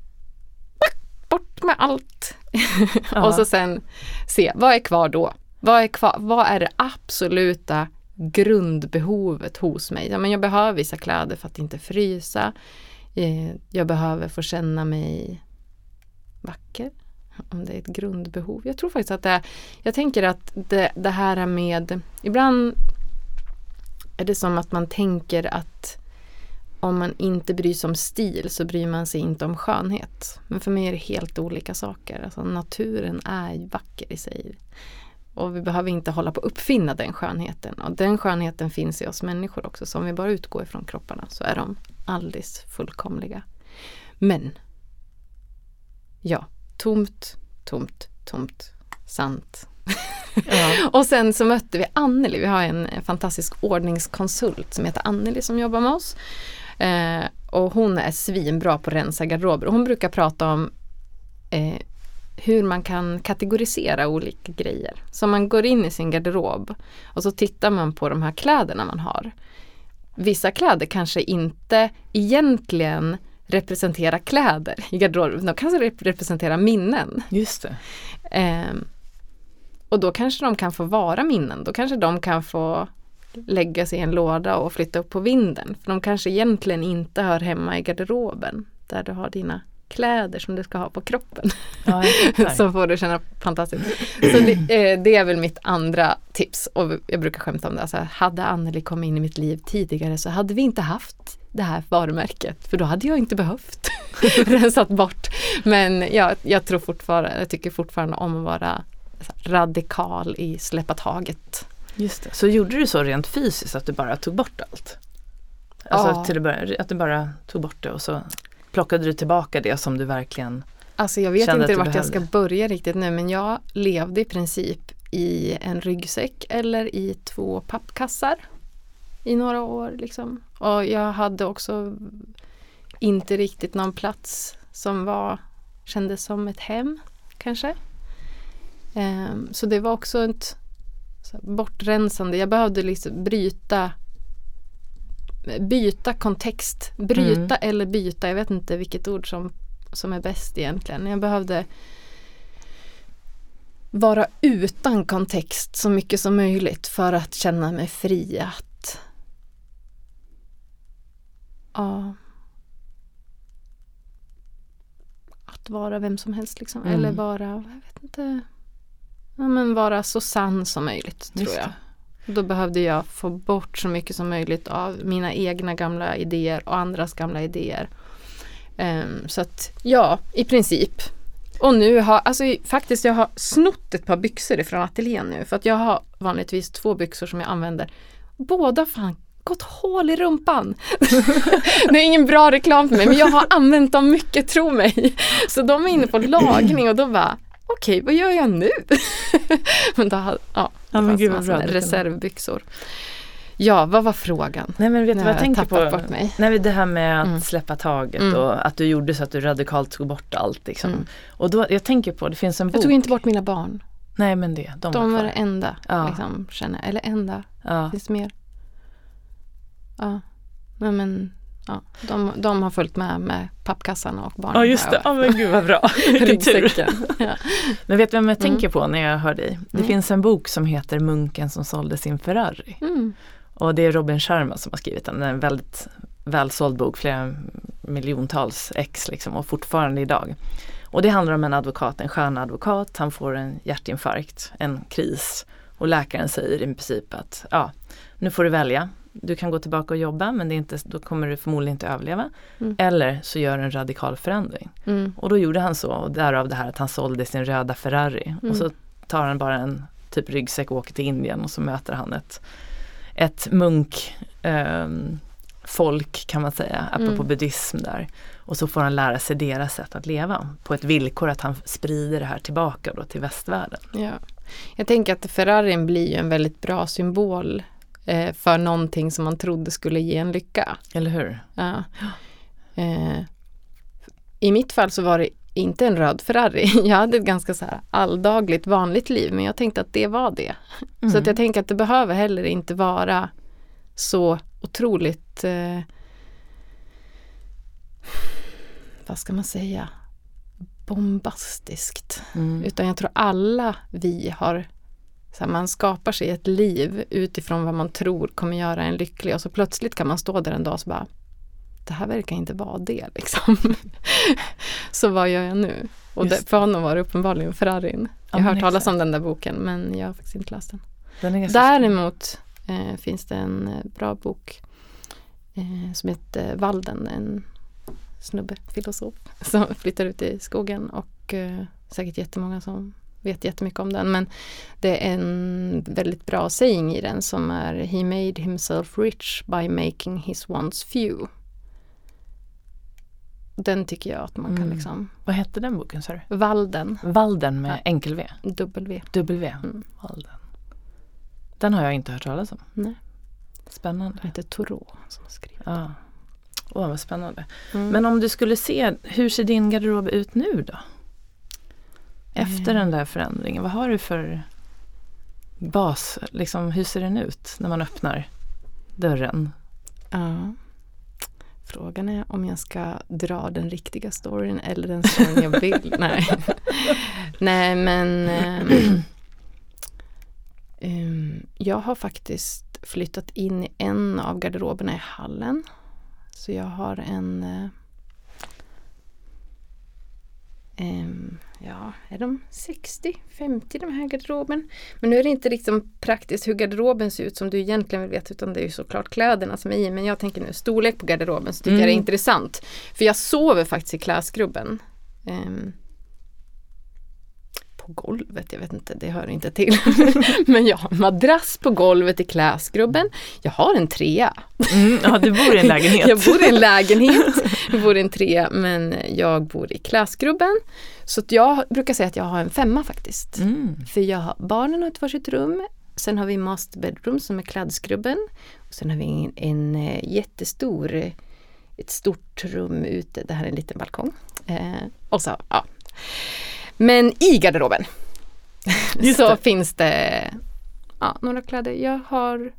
Bort med allt. Ja. och så sen se, vad är kvar då? Vad är, kvar, vad är det absoluta grundbehovet hos mig? Ja, men jag behöver vissa kläder för att inte frysa. Eh, jag behöver få känna mig vacker. Om det är ett grundbehov. Jag tror faktiskt att det är, jag tänker att det, det här med, ibland är det som att man tänker att om man inte bryr sig om stil så bryr man sig inte om skönhet. Men för mig är det helt olika saker. Alltså naturen är vacker i sig. Och vi behöver inte hålla på att uppfinna den skönheten. Och den skönheten finns i oss människor också. Så om vi bara utgår ifrån kropparna så är de alldeles fullkomliga. Men ja, tomt, tomt, tomt, sant. Ja. Och sen så mötte vi Anneli, vi har en fantastisk ordningskonsult som heter Anneli som jobbar med oss. Eh, och hon är svinbra på att rensa garderober. Hon brukar prata om eh, hur man kan kategorisera olika grejer. Så man går in i sin garderob och så tittar man på de här kläderna man har. Vissa kläder kanske inte egentligen representerar kläder i garderoben. De kanske rep- representerar minnen. Just det. Ehm, och då kanske de kan få vara minnen. Då kanske de kan få lägga sig i en låda och flytta upp på vinden. För de kanske egentligen inte hör hemma i garderoben. Där du har dina kläder som du ska ha på kroppen. Ja, så får du känna fantastiskt. Så det, eh, det är väl mitt andra tips. Och jag brukar skämta om det. Alltså, hade Anneli kommit in i mitt liv tidigare så hade vi inte haft det här varumärket. För då hade jag inte behövt rensat bort. Men jag, jag tror fortfarande, jag tycker fortfarande om att vara radikal i släppa taget. Just det. Så gjorde du så rent fysiskt att du bara tog bort allt? Alltså Ja. till att, börja, att du bara tog bort det och så plockade du tillbaka det som du verkligen Alltså jag vet Kände inte vart jag ska behövde. börja riktigt nu men jag levde i princip i en ryggsäck eller i två pappkassar i några år. Liksom. Och jag hade också inte riktigt någon plats som var, kändes som ett hem kanske. Ehm, så det var också ett bortrensande. Jag behövde liksom bryta byta kontext. Bryta eller byta, jag vet inte vilket ord som, som är bäst egentligen. Jag behövde vara utan kontext så mycket som möjligt för att känna mig fri att ja, att vara vem som helst liksom. Mm. Eller vara, jag vet inte, ja, men vara så sann som möjligt tror Just jag. det. Då behövde jag få bort så mycket som möjligt av mina egna gamla idéer och andras gamla idéer. Um, så att ja, i princip. Och nu har, alltså faktiskt jag har snott ett par byxor ifrån ateljén nu för att jag har vanligtvis två byxor som jag använder. Båda fan gått hål i rumpan. det är ingen bra reklam för mig men jag har använt dem mycket, tro mig. Så de är inne på lagning och då bara okej, vad gör jag nu? men då, har- ja, det Ja, men gud, vad bra. Reservbyxor. Ja, vad var frågan? Nej men vet du vad jag tänker på? bort mig. Nej, det här med att Mm. släppa taget Mm. och att du gjorde så att du radikalt tog bort allt. Liksom. Mm. Och då, jag tänker på, det finns en bok. Jag tog inte bort mina barn. Nej men det, de, De var var det enda, Ja. liksom, känner. Eller enda, Ja. finns mer? Ja, Nej, men ja, de, de har följt med med pappkassarna och barnen. ja just det, ja men gud vad bra. Ryggsäcken. ja. Men vet du vem jag Mm. tänker på när jag hör dig? Det Nej. finns en bok som heter Munken som sålde sin Ferrari. Mm. Och det är Robin Sharma som har skrivit den. Det är en väldigt välsåld bok, flera miljontals ex liksom och fortfarande idag. Och det handlar om en advokat, en stjärnadvokat, han får en hjärtinfarkt, en kris. Och läkaren säger i princip att ja, nu får du välja. Du kan gå tillbaka och jobba men det är inte, då kommer du förmodligen inte överleva. Mm. Eller så gör en radikal förändring. Mm. Och då gjorde han så och därav det här att han sålde sin röda Ferrari. Mm. Och så tar han bara en typ ryggsäck och åker till Indien och så möter han ett, ett munk ehm, folk kan man säga, apropå Mm. buddhism där. Och så får han lära sig deras sätt att leva på ett villkor att han sprider det här tillbaka då till västvärlden. Ja. Jag tänker att Ferrarin blir ju en väldigt bra symbol eh, för någonting som man trodde skulle ge en lycka. Eller hur? Ja. Eh, I mitt fall så var det inte en röd Ferrari. Jag hade ett ganska så här alldagligt vanligt liv men jag tänkte att det var det. Så Mm. att jag tänker att det behöver heller inte vara så otroligt eh, vad ska man säga bombastiskt. Mm. Utan jag tror alla vi har så man skapar sig ett liv utifrån vad man tror kommer göra en lycklig och så plötsligt kan man stå där en dag och så bara det här verkar inte vara det liksom. så vad gör jag nu? Och det, för honom var det uppenbarligen Ferrarin. Ja, Jag har men hört talas exakt. om den där boken men jag har faktiskt inte läst den. Den Däremot eh, finns det en eh, bra bok eh, som heter Walden, en snubbe, filosof, som flyttar ut i skogen och eh, säkert jättemånga som vet jättemycket om den. Men det är en väldigt bra saying i den som är He made himself rich by making his wants few. Den tycker jag att man kan Mm. liksom, Vad hette den boken sa du? Valden, Valden med enkel V. W. W. Mm. Valden. Den har jag inte hört talas om. Nej. Spännande. Han heter Thoreau som har skrivit. Ja. Åh, vad spännande. Mm. Men om du skulle se, hur ser din garderob ut nu då? Efter Eh. den där förändringen, vad har du för bas? Liksom, hur ser den ut när man öppnar dörren? Ja. Frågan är om jag ska dra den riktiga storyn eller den storyn jag vill. Nej. Nej men ehm, jag har faktiskt flyttat in i en av garderoberna i hallen. Så jag har en ehm, Ja, är de 60, 50 de här garderoben? Men nu är det inte liksom praktiskt hur garderoben ser ut som du egentligen vill veta utan det är ju såklart kläderna som är i. Men jag tänker nu storlek på garderoben så tycker jag det är Mm. intressant. För jag sover faktiskt i klädskrubben. På golvet, jag vet inte, det hör inte till. Men jag har en madrass på golvet i klädskrubben. Jag har en trea. Mm, ja, du bor i en lägenhet. Jag bor i en lägenhet, jag bor i en trea men jag bor i klädskrubben. Så jag brukar säga att jag har en femma faktiskt. Mm. För jag har, barnen har ett varsitt rum. Sen har vi master bedroom som är klädskrubben. Och sen har vi en, en eh, jättestor, ett stort rum ute. Det här är en liten balkong. Eh, och så, ja. Men i garderoben Just så det. finns det ja, några kläder. Jag har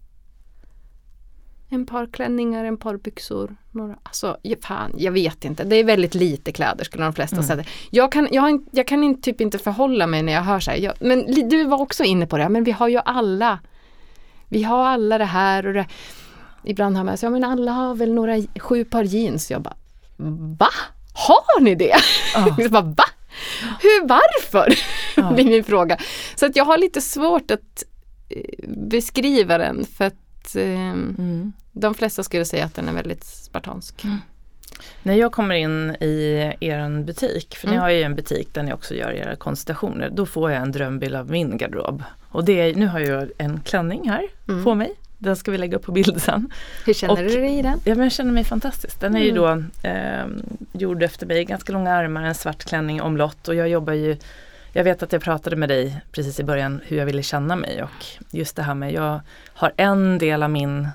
en par klänningar, en par byxor. Några, alltså, fan, jag vet inte. Det är väldigt lite kläder skulle de flesta Mm. säga. Jag kan, jag, in- jag kan inte, typ inte förhålla mig när jag hör så här. Jag, men du var också inne på det, men vi har ju alla. Vi har alla det här och det. Ibland har man så, ja men alla har väl några, sju par jeans. Jag bara, va? Har ni det? Jag bara, va? Hur, varför? Ja. blir min fråga. Så att jag har lite svårt att eh, beskriva den för att ehm, Mm. de flesta skulle säga att den är väldigt spartansk. När jag kommer in i er butik, för ni Mm. har ju en butik där ni också gör era konstellationer, då får jag en drömbild av min garderob. Och det är, nu har jag en klänning här Mm. på mig. Den ska vi lägga upp på bild sen. Hur känner Och- du dig i den? Ja, men jag känner mig fantastisk. Den är ju Mm. då eh, gjord efter mig, ganska långa armar, en svart klänning, omlott och jag jobbar ju jag vet att jag pratade med dig precis i början hur jag ville känna mig och just det här med jag har en del av min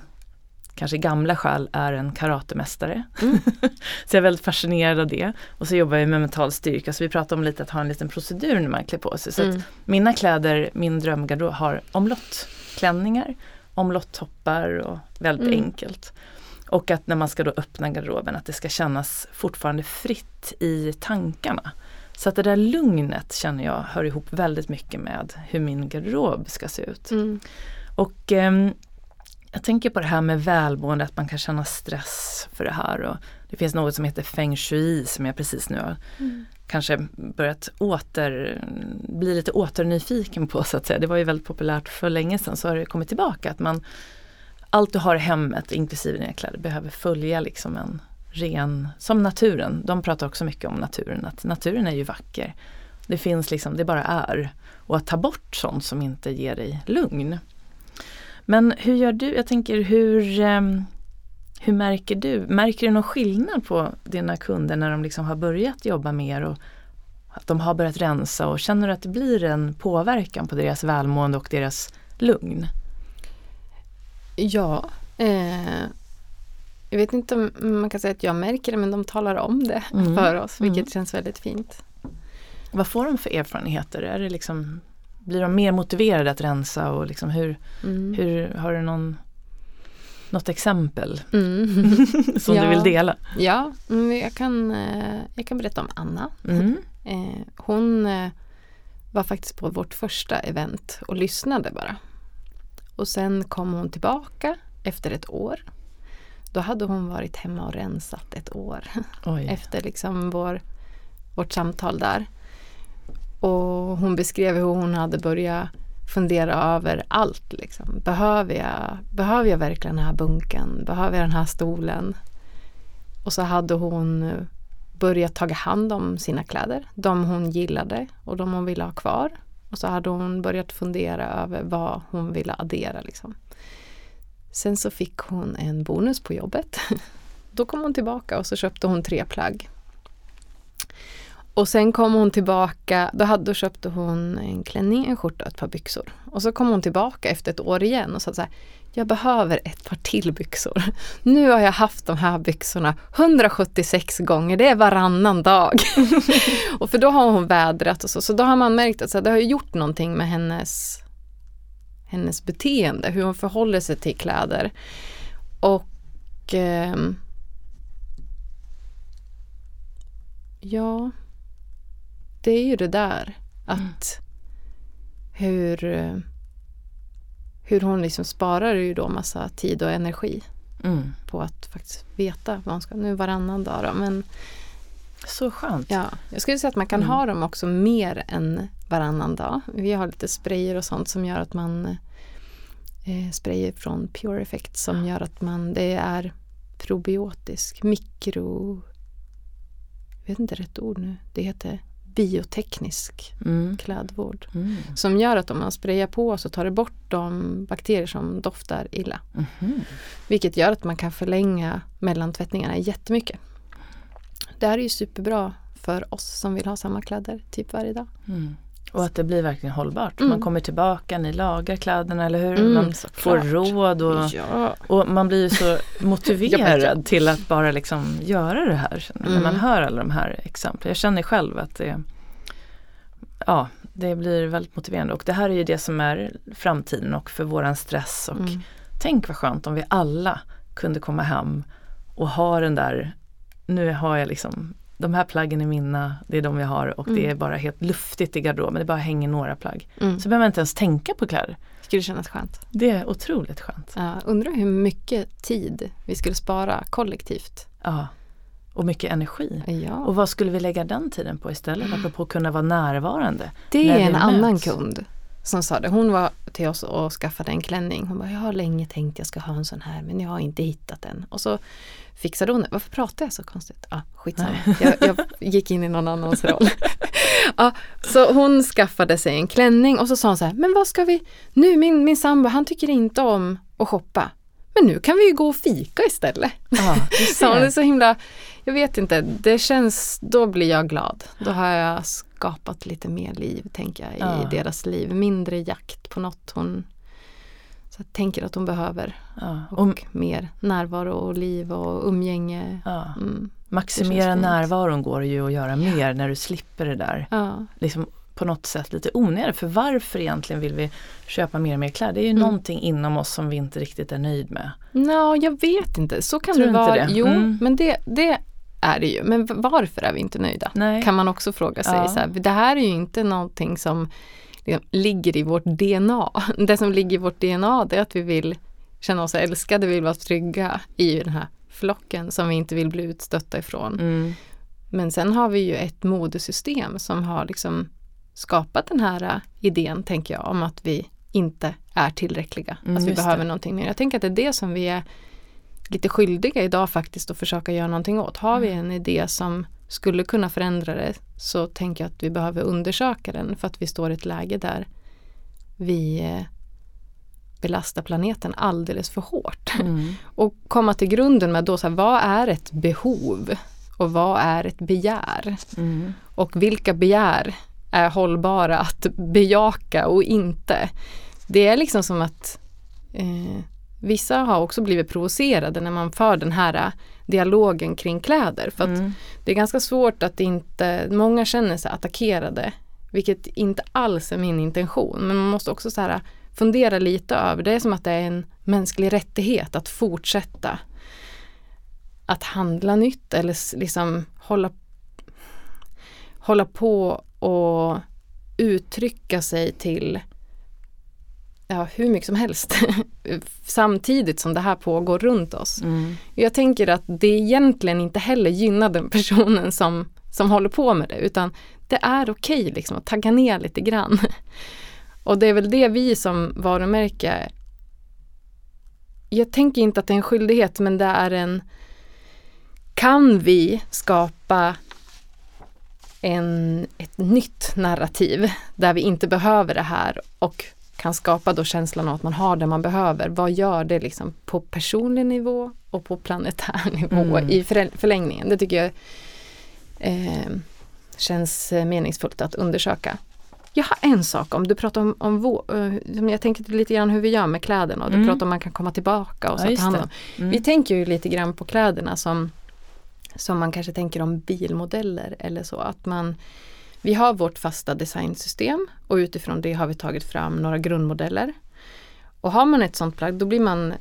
kanske gamla själ är en karatemästare. Mm. så jag är väldigt fascinerad av det. Och så jobbar jag med mental styrka så vi pratade om lite att ha en liten procedur när man klär på sig. Så att Mm. mina kläder, min drömgarderob har omlottklänningar, omlotttoppar och väldigt Mm. enkelt. Och att när man ska då öppna garderoben att det ska kännas fortfarande fritt i tankarna. Så att det där lugnet känner jag hör ihop väldigt mycket med hur min garderob ska se ut. Mm. Och ehm, jag tänker på det här med välmående, att man kan känna stress för det här. Och det finns något som heter feng shui som jag precis nu har Mm kanske börjat åter, bli lite åternyfiken på så att säga. Det var ju väldigt populärt för länge sedan så har det kommit tillbaka att man allt du har i hemmet inklusive dina kläder behöver följa liksom en ren, som naturen. De pratar också mycket om naturen, att naturen är ju vacker. Det finns liksom, det bara är. Och att ta bort sånt som inte ger dig lugn. Men hur gör du? Jag tänker hur, ehm, hur märker du? Märker du någon skillnad på dina kunder när de liksom har börjat jobba mer och att de har börjat rensa och känner du att det blir en påverkan på deras välmående och deras lugn? Ja, eh, jag vet inte om man kan säga att jag märker det men de talar om det Mm. för oss vilket Mm. känns väldigt fint. Vad får de för erfarenheter? Är det liksom, blir de mer motiverade att rensa och liksom hur, Mm. hur har du någon, något exempel Mm. som Ja. du vill dela? Ja, jag kan, eh, jag kan berätta om Anna. Mm. Eh, hon eh, var faktiskt på vårt första event och lyssnade bara. Och sen kom hon tillbaka efter ett år. Då hade hon varit hemma och rensat ett år Oj. efter liksom vår, vårt samtal där. Och hon beskrev hur hon hade börjat fundera över allt. Liksom. Behöver, jag, behöver jag verkligen den här bunken? Behöver jag den här stolen? Och så hade hon börjat ta hand om sina kläder. De hon gillade och de hon ville ha kvar. Och så hade hon börjat fundera över vad hon ville addera. Liksom. Sen så fick hon en bonus på jobbet. Då kom hon tillbaka och så köpte hon tre plagg och sen kom hon tillbaka, då, hade, då köpte hon en klänning, en skjorta och ett par byxor. Och så kom hon tillbaka efter ett år igen och sa så här, jag behöver ett par till byxor. Nu har jag haft de här byxorna 176 gånger, det är varannan dag. och för då har hon vädrat och så, så då har man märkt att så här, det har gjort någonting med hennes, hennes beteende, hur hon förhåller sig till kläder. Och eh, ja, det är ju det där att hur hur hon liksom sparar ju då massa tid och energi Mm. på att faktiskt veta vad hon ska, nu varannan dag då, men Så skönt. ja, jag skulle säga att man kan Mm. ha dem också mer än varannan dag. Vi har lite sprayer och sånt som gör att man eh, sprayer från Pure Effect som gör att man, det är probiotisk, mikro, jag vet inte rätt ord nu, det heter bioteknisk Mm. klädvård. Mm. Som gör att om man sprayar på så tar det bort de bakterier som doftar illa. Mhm. Vilket gör att man kan förlänga mellantvättningarna jättemycket. Det här är ju superbra för oss som vill ha samma kläder typ varje dag. Mm. Och att det blir verkligen hållbart. Mm. Man kommer tillbaka, ni lagar kläderna, eller hur? Mm, man såklart. får råd och, Ja. och man blir ju så motiverad till att bara liksom göra det här. jag, När man Mm. hör alla de här exemplen. Jag känner själv att det, ja, det blir väldigt motiverande. Och det här är ju det som är framtiden och för våran stress. Och Mm. tänk vad skönt om vi alla kunde komma hem och ha den där, nu har jag liksom de här plaggen är mina, det är de jag har och det Mm. är bara helt luftigt i garderoben. Det bara hänger några plagg. Mm. Så behöver man inte ens tänka på kläder. Skulle kännas skönt. Det är otroligt skönt. Ja, undrar hur mycket tid vi skulle spara kollektivt. Ja. Och mycket energi. Ja. Och vad skulle vi lägga den tiden på istället? Apropå att kunna vara närvarande. Det är en annan möts. kund som sa det. Hon var till oss och skaffade en klänning. Hon bara, jag har länge tänkt jag ska ha en sån här men jag har inte hittat den. Och så fixade hon det. Varför pratar jag så konstigt? Ah, skitsamma. Jag, jag gick in i någon annans roll. ja, så hon skaffade sig en klänning och så sa hon så här, men vad ska vi, nu min, min sambo han tycker inte om att shoppa. Men nu kan vi ju gå och fika istället. Du Så det är så himla, jag vet inte, det känns, då blir jag glad. Då har jag skapat lite mer liv, tänker jag, i Ja. deras liv. Mindre jakt på något hon så jag tänker att hon behöver. Ja. Och Och, mer närvaro och liv och umgänge. ja. Mm. Maximera närvaron går ju att göra mer när du slipper det där. Ja. Liksom på något sätt lite onödigt. För varför egentligen vill vi köpa mer och mer kläder? Det är ju Mm. någonting inom oss som vi inte riktigt är nöjd med. Nå, jag vet inte, så kan Tror det vara. det? Jo, Mm. men det, det är det ju. Men varför är vi inte nöjda? Nej. Kan man också fråga sig. Ja. Så här, det här är ju inte någonting som liksom ligger i vårt DNA. Det som ligger i vårt DNA det är att vi vill känna oss älskade, vi vill vara trygga i den här flocken som vi inte vill bli utstötta ifrån. Mm. Men sen har vi ju ett modesystem som har liksom skapat den här äh, idén, tänker jag, om att vi inte är tillräckliga. Mm, att vi behöver det. någonting mer. Jag tänker att det är det som vi är lite skyldiga idag faktiskt att försöka göra någonting åt. Har vi en idé som skulle kunna förändra det så tänker jag att vi behöver undersöka den för att vi står i ett läge där vi eh, belastar planeten alldeles för hårt. Mm. Och komma till grunden med då så här, vad är ett behov och vad är ett begär? Mm. Och vilka begär är hållbara att bejaka och inte? Det är liksom som att eh, vissa har också blivit provocerade när man för den här eh, dialogen kring kläder. För att Mm. det är ganska svårt att inte, många känner sig attackerade. Vilket inte alls är min intention. Men man måste också så här fundera lite över, det är som att det är en mänsklig rättighet att fortsätta att handla nytt eller liksom hålla, hålla på och uttrycka sig till ja, hur mycket som helst samtidigt som det här pågår runt oss. Mm. Jag tänker att det egentligen inte heller gynnar den personen som, som håller på med det utan det är okej liksom att tagga ner lite grann. Och det är väl det vi som varumärke jag tänker inte att det är en skyldighet men det är en kan vi skapa en, ett nytt narrativ där vi inte behöver det här och kan skapa då känslan av att man har det man behöver. Vad gör det liksom på personlig nivå och på planetär nivå Mm. i förlängningen? Det tycker jag eh, känns eh, meningsfullt att undersöka. Jag har en sak om, du pratar om, om vår, jag tänker lite grann hur vi gör med kläderna och du Mm. pratar om man kan komma tillbaka och så Ja, ta hand om. Mm. Vi tänker ju lite grann på kläderna som, som man kanske tänker om bilmodeller eller så. Att man, vi har vårt fasta designsystem och utifrån det har vi tagit fram några grundmodeller. Och har man ett sånt plagg då blir man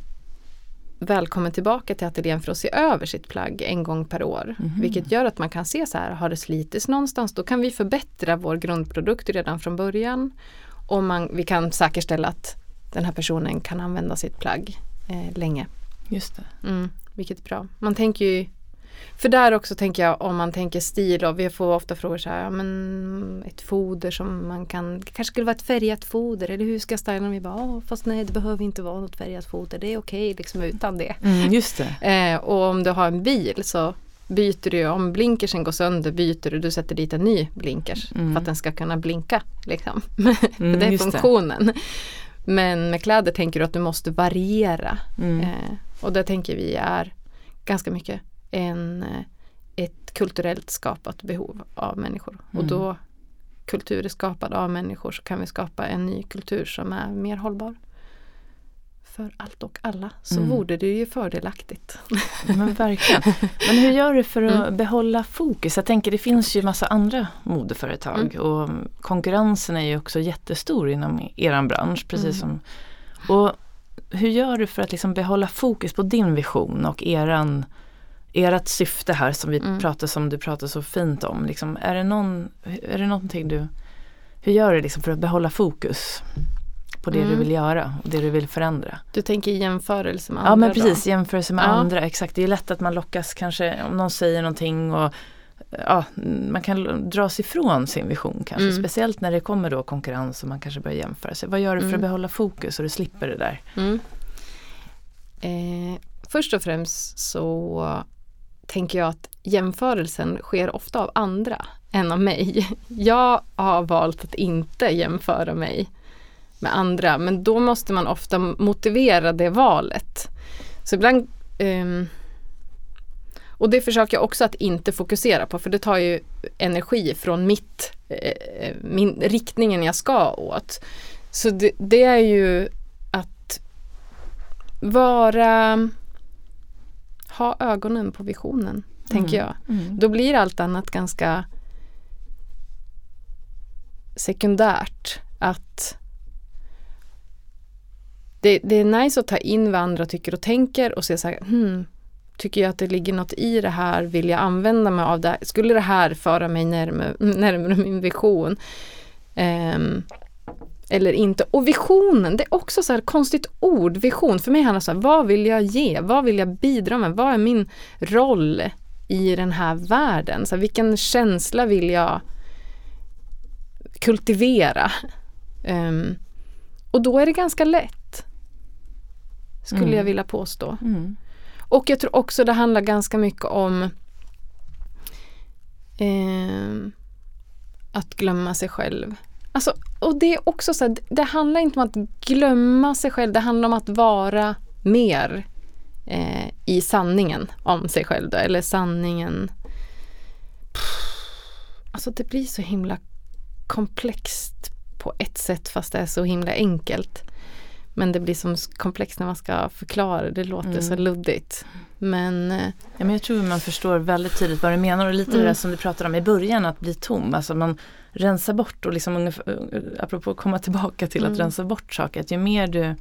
välkommen tillbaka till ateljén för att se över sitt plagg en gång per år. Mhm. Vilket gör att man kan se så här, har det slitits någonstans? Då kan vi förbättra vår grundprodukt redan från början. Och man, vi kan säkerställa att den här personen kan använda sitt plagg eh, länge. Just det. Mm, vilket är bra. Man tänker ju för där också tänker jag om man tänker stil och vi får ofta frågor så här, ja, men ett foder som man kan, det kanske skulle vara ett färgat foder eller hur ska jag styla dem? Vi bara, "Åh, fast nej det behöver inte vara något färgat foder, det är okej liksom utan det. Mm, just det. Eh, och om du har en bil så byter du, om blinkersen går sönder byter du, du sätter dit en ny blinkers Mm. för att den ska kunna blinka. Liksom. Mm, för det är funktionen. Men med kläder tänker du att du måste variera. Mm. Eh, och det tänker vi är ganska mycket en, eh, ett kulturellt skapat behov av människor. Och Mm. då kultur är skapad av människor så kan vi skapa en ny kultur som är mer hållbar. För allt och alla så Mm. vore det ju fördelaktigt. Men verkligen. Men hur gör du för att Mm. behålla fokus? Jag tänker det finns ju massa andra modeföretag Mm. och konkurrensen är ju också jättestor inom eran bransch. Precis Mm. som, och hur gör du för att liksom behålla fokus på din vision och eran ert syfte här som vi Mm. pratar som du pratar så fint om. Liksom, är, det någon, är det någonting du, hur gör du liksom för att behålla fokus på det du Mm. vill göra och det du vill förändra? Du tänker jämförelse med Ja andra men precis, i jämförelse med Ja. andra, exakt. Det är lätt att man lockas kanske om någon säger någonting och ja, man kan dras ifrån sin vision kanske. Mm. Speciellt när det kommer då konkurrens och man kanske börjar jämföra sig. Vad gör du för att Mm. behålla fokus så du slipper det där? då. Mm. Eh, först och främst så tänker jag att jämförelsen sker ofta av andra än av mig. Jag har valt att inte jämföra mig med andra men då måste man ofta motivera det valet. Så ibland um, och det försöker jag också att inte fokusera på för det tar ju energi från mitt, eh, min, riktningen jag ska åt. Så det, det är ju att vara, ha ögonen på visionen, tänker jag. Mm. Då blir allt annat ganska sekundärt. Att det, det är nice att ta in vad andra tycker och tänker och se så här, hmm, tycker jag att det ligger något i det här, vill jag använda mig av det här? Skulle det här föra mig närmare, närmare min vision? Ehm, eller inte. Och visionen, det är också så här konstigt ord, vision. För mig handlar det så här, vad vill jag ge? Vad vill jag bidra med? Vad är min roll i den här världen? Så här, vilken känsla vill jag kultivera? Ehm, och då är det ganska lätt. Skulle Mm. jag vilja påstå. Mm. Och jag tror också det handlar ganska mycket om ehm, att glömma sig själv. Alltså, och det är också så här, det handlar inte om att glömma sig själv, det handlar om att vara mer eh, i sanningen om sig själv då, eller sanningen. Alltså det blir så himla komplext på ett sätt fast det är så himla enkelt. Men det blir som komplext när man ska förklara, det låter Mm. så luddigt. Men eh, Ja, men jag tror man förstår väldigt tydligt vad du menar och lite Mm. det där som du pratade om i början, att bli tom. Alltså man rensar bort och liksom ungefär, apropå att komma tillbaka till att Mm. rensa bort saker, att ju mer du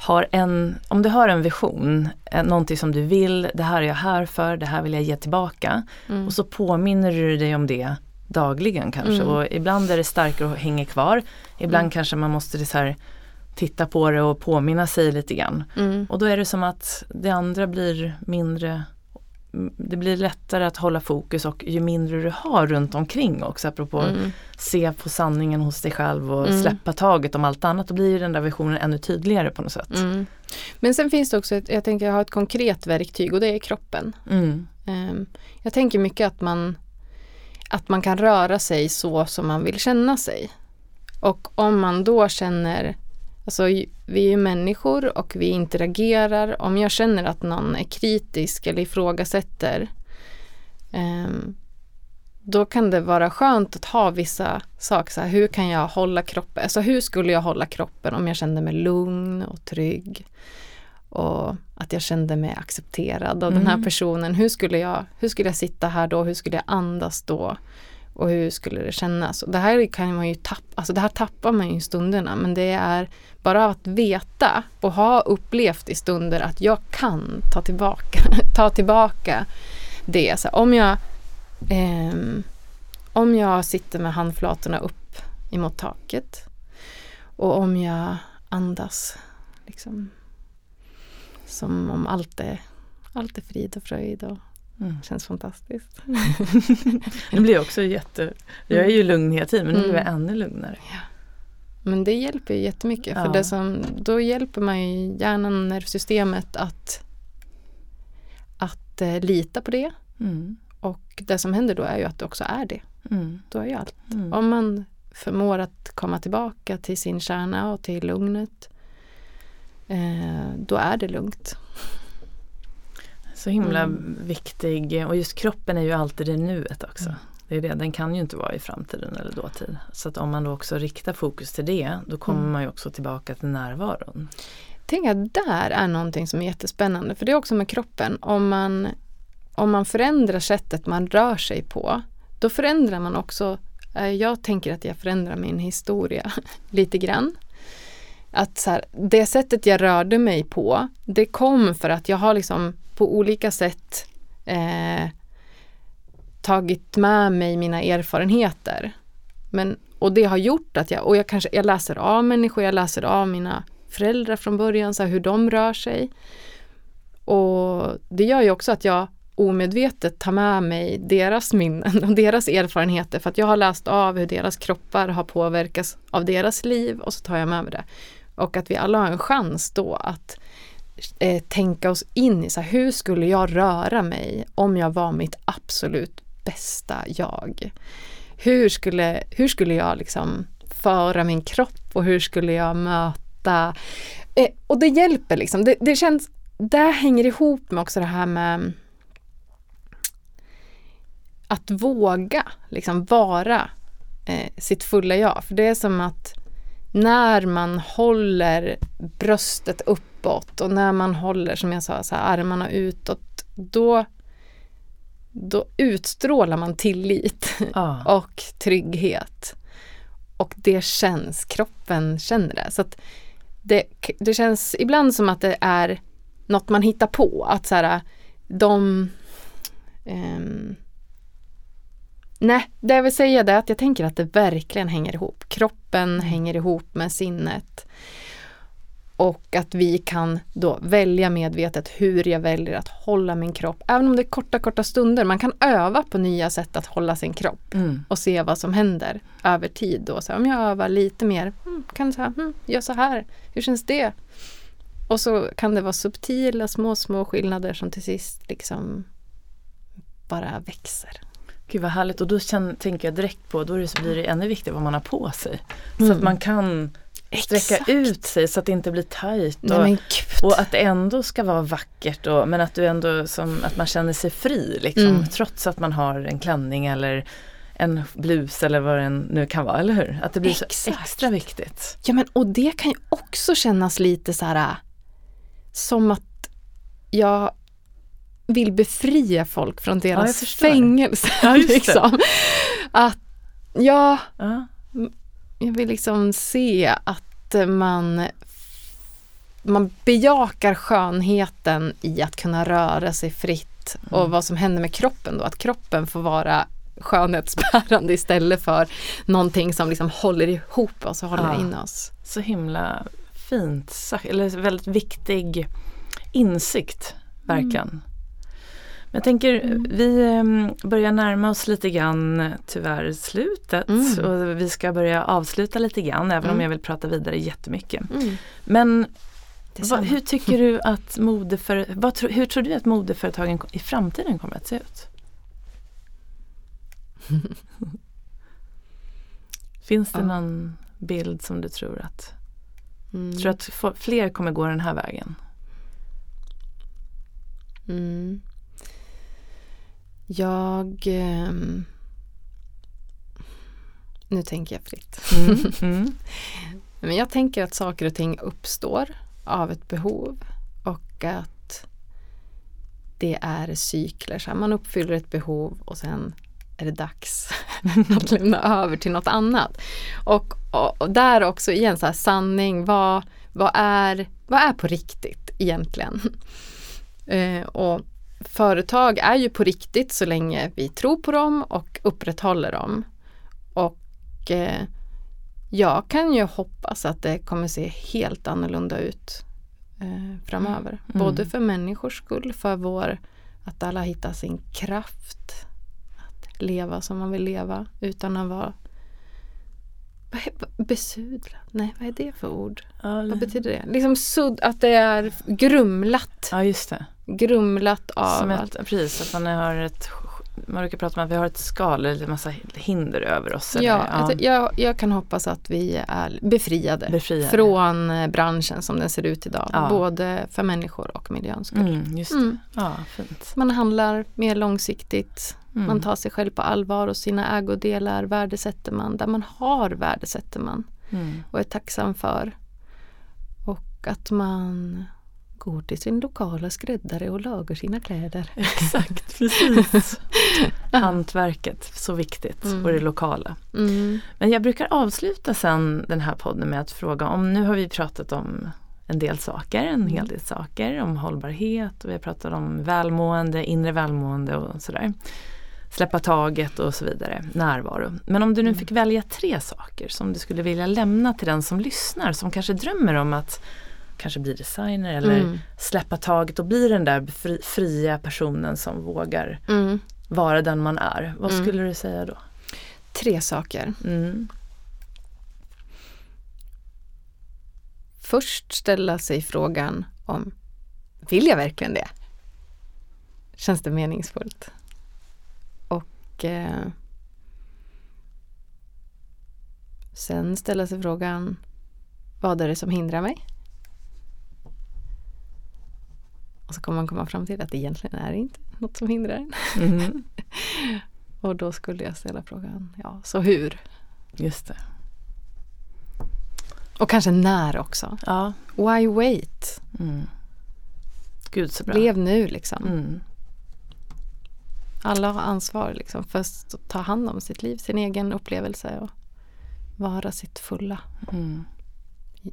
har en, om du har en vision, eh, någonting som du vill, det här är jag här för, det här vill jag ge tillbaka. mm, Och så påminner du dig om det dagligen kanske. Mm. Och ibland är det starkare och hänger kvar. Ibland Mm. kanske man måste det så här, titta på det och påminna sig lite grann. mm, Och då är det som att det andra blir mindre det blir lättare att hålla fokus och ju mindre du har runt omkring också apropå mm, se på sanningen hos dig själv och Mm. släppa taget om allt annat. Då blir ju den där visionen ännu tydligare på något sätt. mm. Men sen finns det också, ett, jag tänker jag har ett konkret verktyg och det är kroppen. Ehm, Jag tänker mycket att man, att man kan röra sig så som man vill känna sig. Och om man då känner, alltså vi är ju människor och vi interagerar. Om jag känner att någon är kritisk eller ifrågasätter, ehm, då kan det vara skönt att ha vissa saker. Så här, hur kan jag hålla kroppen? Alltså hur skulle jag hålla kroppen om jag kände mig lugn och trygg? Och att jag kände mig accepterad av mm. den här mm. personen. Hur skulle, jag, hur skulle jag sitta här då? Hur skulle jag andas då? Och hur skulle det kännas? Och det här kan man ju tappa, alltså det här tappar man ju i stunderna men det är bara att veta och ha upplevt i stunder att jag kan ta tillbaka, ta tillbaka det. Så om, jag, eh, om jag sitter med handflatorna upp emot taket och om jag andas liksom, som om allt är, allt är frid och fröjd och Mm. Känns fantastiskt. det blir också jätte... Jag är ju lugn hela tiden men nu blir jag mm. ännu lugnare. Ja. Men det hjälper ju jättemycket ja. för det som, då hjälper man ju hjärnan nervsystemet att, att eh, lita på det. Mm. Och det som händer då är ju att det också är det. Mm. Då är ju allt. Mm. Om man förmår att komma tillbaka till sin kärna och till lugnet eh, då är det lugnt. Så himla mm. viktig och just kroppen är ju alltid i nuet också. Mm. Det är det, den kan ju inte vara i framtiden eller dåtid. Så att om man då också riktar fokus till det då kommer mm. man ju också tillbaka till närvaron. Tänk att där är någonting som är jättespännande för det är också med kroppen. Om man, om man förändrar sättet man rör sig på då förändrar man också, eh, jag tänker att jag förändrar min historia lite grann att så här, det sättet jag rörde mig på, det kom för att jag har liksom på olika sätt eh, tagit med mig mina erfarenheter. Men, och det har gjort att jag, och jag kanske, jag läser av människor, jag läser av mina föräldrar från början, så här, hur de rör sig. Och det gör ju också att jag omedvetet tar med mig deras minnen och deras erfarenheter för att jag har läst av hur deras kroppar har påverkats av deras liv och så tar jag med mig det. Och att vi alla har en chans då att eh, tänka oss in i så här, hur skulle jag röra mig om jag var mitt absolut bästa jag? Hur skulle, hur skulle jag liksom föra min kropp och hur skulle jag möta eh, och det hjälper liksom. Det, det känns, det hänger ihop med också det här med att våga liksom vara eh, sitt fulla jag. För det är som att när man håller bröstet upp uppåt och när man håller, som jag sa, så här, armarna utåt, då, då utstrålar man tillit ah. och trygghet. Och det känns, kroppen känner det. Så det, det känns ibland som att det är något man hittar på. Att så här, de um, Nej, det jag vill säga är att jag tänker att det verkligen hänger ihop. Kroppen hänger ihop med sinnet. Och att vi kan då välja medvetet hur jag väljer att hålla min kropp. Även om det är korta, korta stunder. Man kan öva på nya sätt att hålla sin kropp. Mm. Och se vad som händer över tid. Då. Så om jag övar lite mer, mm, kan så här, mm, gör så här. Hur känns det? Och så kan det vara subtila små, små skillnader som till sist liksom bara växer. Gud vad härligt och då känner, tänker jag direkt på, då blir det ännu viktigare vad man har på sig. Så mm. att man kan sträcka Exakt. ut sig så att det inte blir tajt. Och, och, att det ändå ska vara vackert och, men att du ändå som, att man känner sig fri liksom, mm. trots att man har en klänning eller en blus eller vad det nu kan vara, eller hur? Att det blir Exakt. så extra viktigt. Ja men och det kan ju också kännas lite så här som att jag vill befria folk från deras ja, fängelse. Ja, liksom. Att, ja, ja, jag vill liksom se att man man bejakar skönheten i att kunna röra sig fritt och mm. vad som händer med kroppen då, att kroppen får vara skönhetsbärande istället för någonting som liksom håller ihop oss och håller ja, in oss. Så himla fint sagt, eller väldigt viktig insikt verkligen. Mm. Jag tänker, mm. vi ehm, börjar närma oss lite grann tyvärr slutet mm. och vi ska börja avsluta lite grann även mm. om jag vill prata vidare jättemycket. Mm. Men vad, hur tycker du att modeför, vad, hur tror du att modeföretagen i framtiden kommer att se ut? Finns det ja. någon bild som du tror att mm. Tror att fler kommer gå den här vägen? Mm. Jag, eh, Nu tänker jag fritt. Mm. Mm. Men jag tänker att saker och ting uppstår av ett behov och att det är cykler. Så man uppfyller ett behov och sen är det dags att lämna över till något annat. Och, och, och där också igen så här, sanning, vad, vad, är, vad är på riktigt egentligen? Eh, och företag är ju på riktigt så länge vi tror på dem och upprätthåller dem. Och eh, jag kan ju hoppas att det kommer se helt annorlunda ut eh, framöver. Mm. Både för människors skull, för vår, att alla hittar sin kraft att leva som man vill leva utan att vara besudlad? Nej, vad är det för ord? Ja, vad betyder det? Liksom sudd, att det är grumlat. Ja, just det. Grumlat av Som ett, Precis, att man har ett man brukar prata om att vi har ett skal eller en massa hinder över oss. Eller, ja, ja. Jag, jag, kan hoppas att vi är befriade, befriade. från eh, branschen som den ser ut idag. Ja. Både för människor och miljöns skull. Mm, just mm. Ja, fint. Man handlar mer långsiktigt. Mm. Man tar sig själv på allvar och sina ägodelar värdesätter man. Där man har värdesätter man. Mm. Och är tacksam för. Och att man går till sin lokala skräddare och lagar sina kläder. Exakt, precis. Hantverket, så viktigt mm. och det lokala. Mm. Men jag brukar avsluta sen den här podden med att fråga om, nu har vi pratat om en del saker, en hel mm. del saker om hållbarhet och vi har pratat om välmående, inre välmående och sådär. Släppa taget och så vidare, närvaro. Men om du nu mm. fick välja tre saker som du skulle vilja lämna till den som lyssnar som kanske drömmer om att kanske bli designer eller mm. släppa taget och bli den där fri, fria personen som vågar mm. vara den man är. Vad mm. skulle du säga då? Tre saker. Mm. Först ställa sig frågan om Vill jag verkligen det? Känns det meningsfullt? Och eh, sen ställa sig frågan Vad är det som hindrar mig? Och så kommer man komma fram till att det egentligen är inte något som hindrar en. Mm. och då skulle jag ställa frågan, ja, så hur? Just det. Och kanske när också. Ja. Why wait? Mm. Gud så bra. Lev nu liksom. Mm. Alla har ansvar liksom för att ta hand om sitt liv, sin egen upplevelse och vara sitt fulla. Mm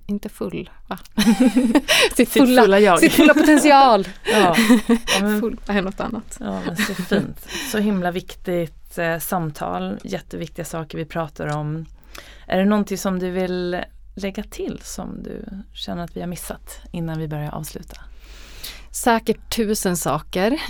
inte full, va? sitt, fulla, fulla jag. Sitt fulla potential. ja. ja men, full är något annat. Ja, men så fint. Så himla viktigt eh, samtal, jätteviktiga saker vi pratar om. Är det någonting som du vill lägga till som du känner att vi har missat innan vi börjar avsluta? Säkert tusen saker.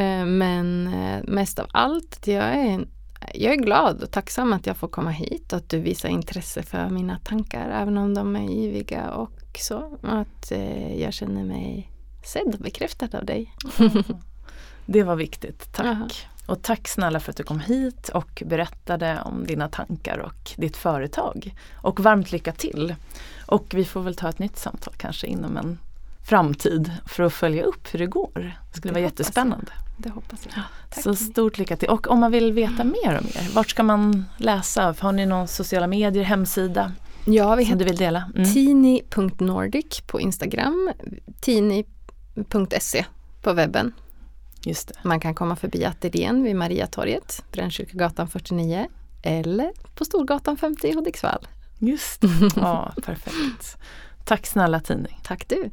Eh, men eh, mest av allt, jag är jag är glad och tacksam att jag får komma hit och att du visar intresse för mina tankar även om de är yviga och så. Att eh, jag känner mig sedd och bekräftad av dig. Det var viktigt, tack. Aha. Och tack snälla för att du kom hit och berättade om dina tankar och ditt företag. Och varmt lycka till! Och vi får väl ta ett nytt samtal kanske inom en framtid för att följa upp hur det går. Det skulle det vara jättespännande. Det hoppas jag. Tack. Så stort lycka till. Och om man vill veta mm. mer om er, vart ska man läsa? Har ni någon sociala medier, hemsida? Ja, vi heter du vill dela? Mm. Tini.nordic på Instagram, tini.se på webben. Just det. Man kan komma förbi ateljén vid Mariatorget, Brännkyrkogatan 49 eller på Storgatan 50 i Hudiksvall. Just det, ja, perfekt. Tack snälla Tini. Tack du.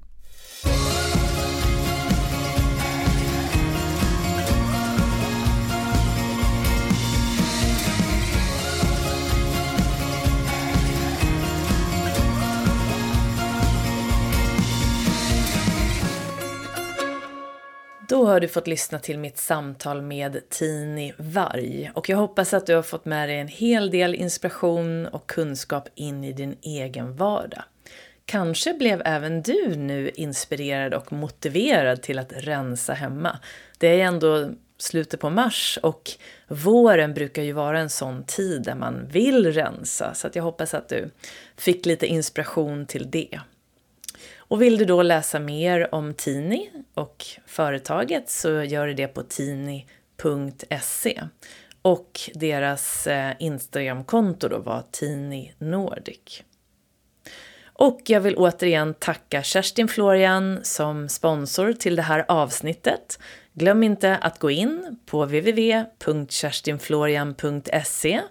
Då har du fått lyssna till mitt samtal med Tini Varg och jag hoppas att du har fått med dig en hel del inspiration och kunskap in i din egen vardag. Kanske blev även du nu inspirerad och motiverad till att rensa hemma. Det är ändå slutet på mars och våren brukar ju vara en sån tid där man vill rensa så jag hoppas att du fick lite inspiration till det. Och vill du då läsa mer om Tini och företaget så gör du det på tini.se. Och deras eh, Instagramkonto då var Tini Nordic. Och jag vill återigen tacka Kerstin Florian som sponsor till det här avsnittet. Glöm inte att gå in på www.kerstinflorian.se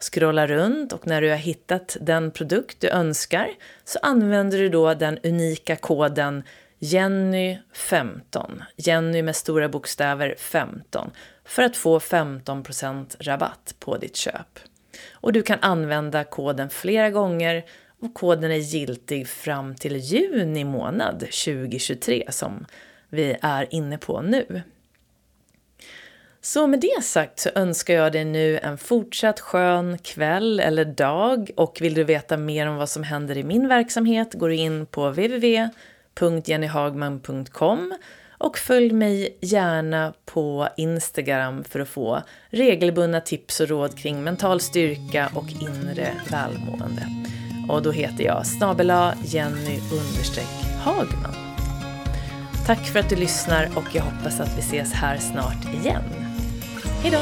Scrolla runt och när du har hittat den produkt du önskar så använder du då den unika koden Jenny15, Jenny med stora bokstäver 15, för att få 15% rabatt på ditt köp. Och du kan använda koden flera gånger och koden är giltig fram till juni månad 2023 som vi är inne på nu. Så med det sagt så önskar jag dig nu en fortsatt skön kväll eller dag och vill du veta mer om vad som händer i min verksamhet går du in på www.jennyhagman.com och följ mig gärna på Instagram för att få regelbundna tips och råd kring mental styrka och inre välmående. Och då heter jag snabela Jenny Hagman. Tack för att du lyssnar och jag hoppas att vi ses här snart igen. Hejdå!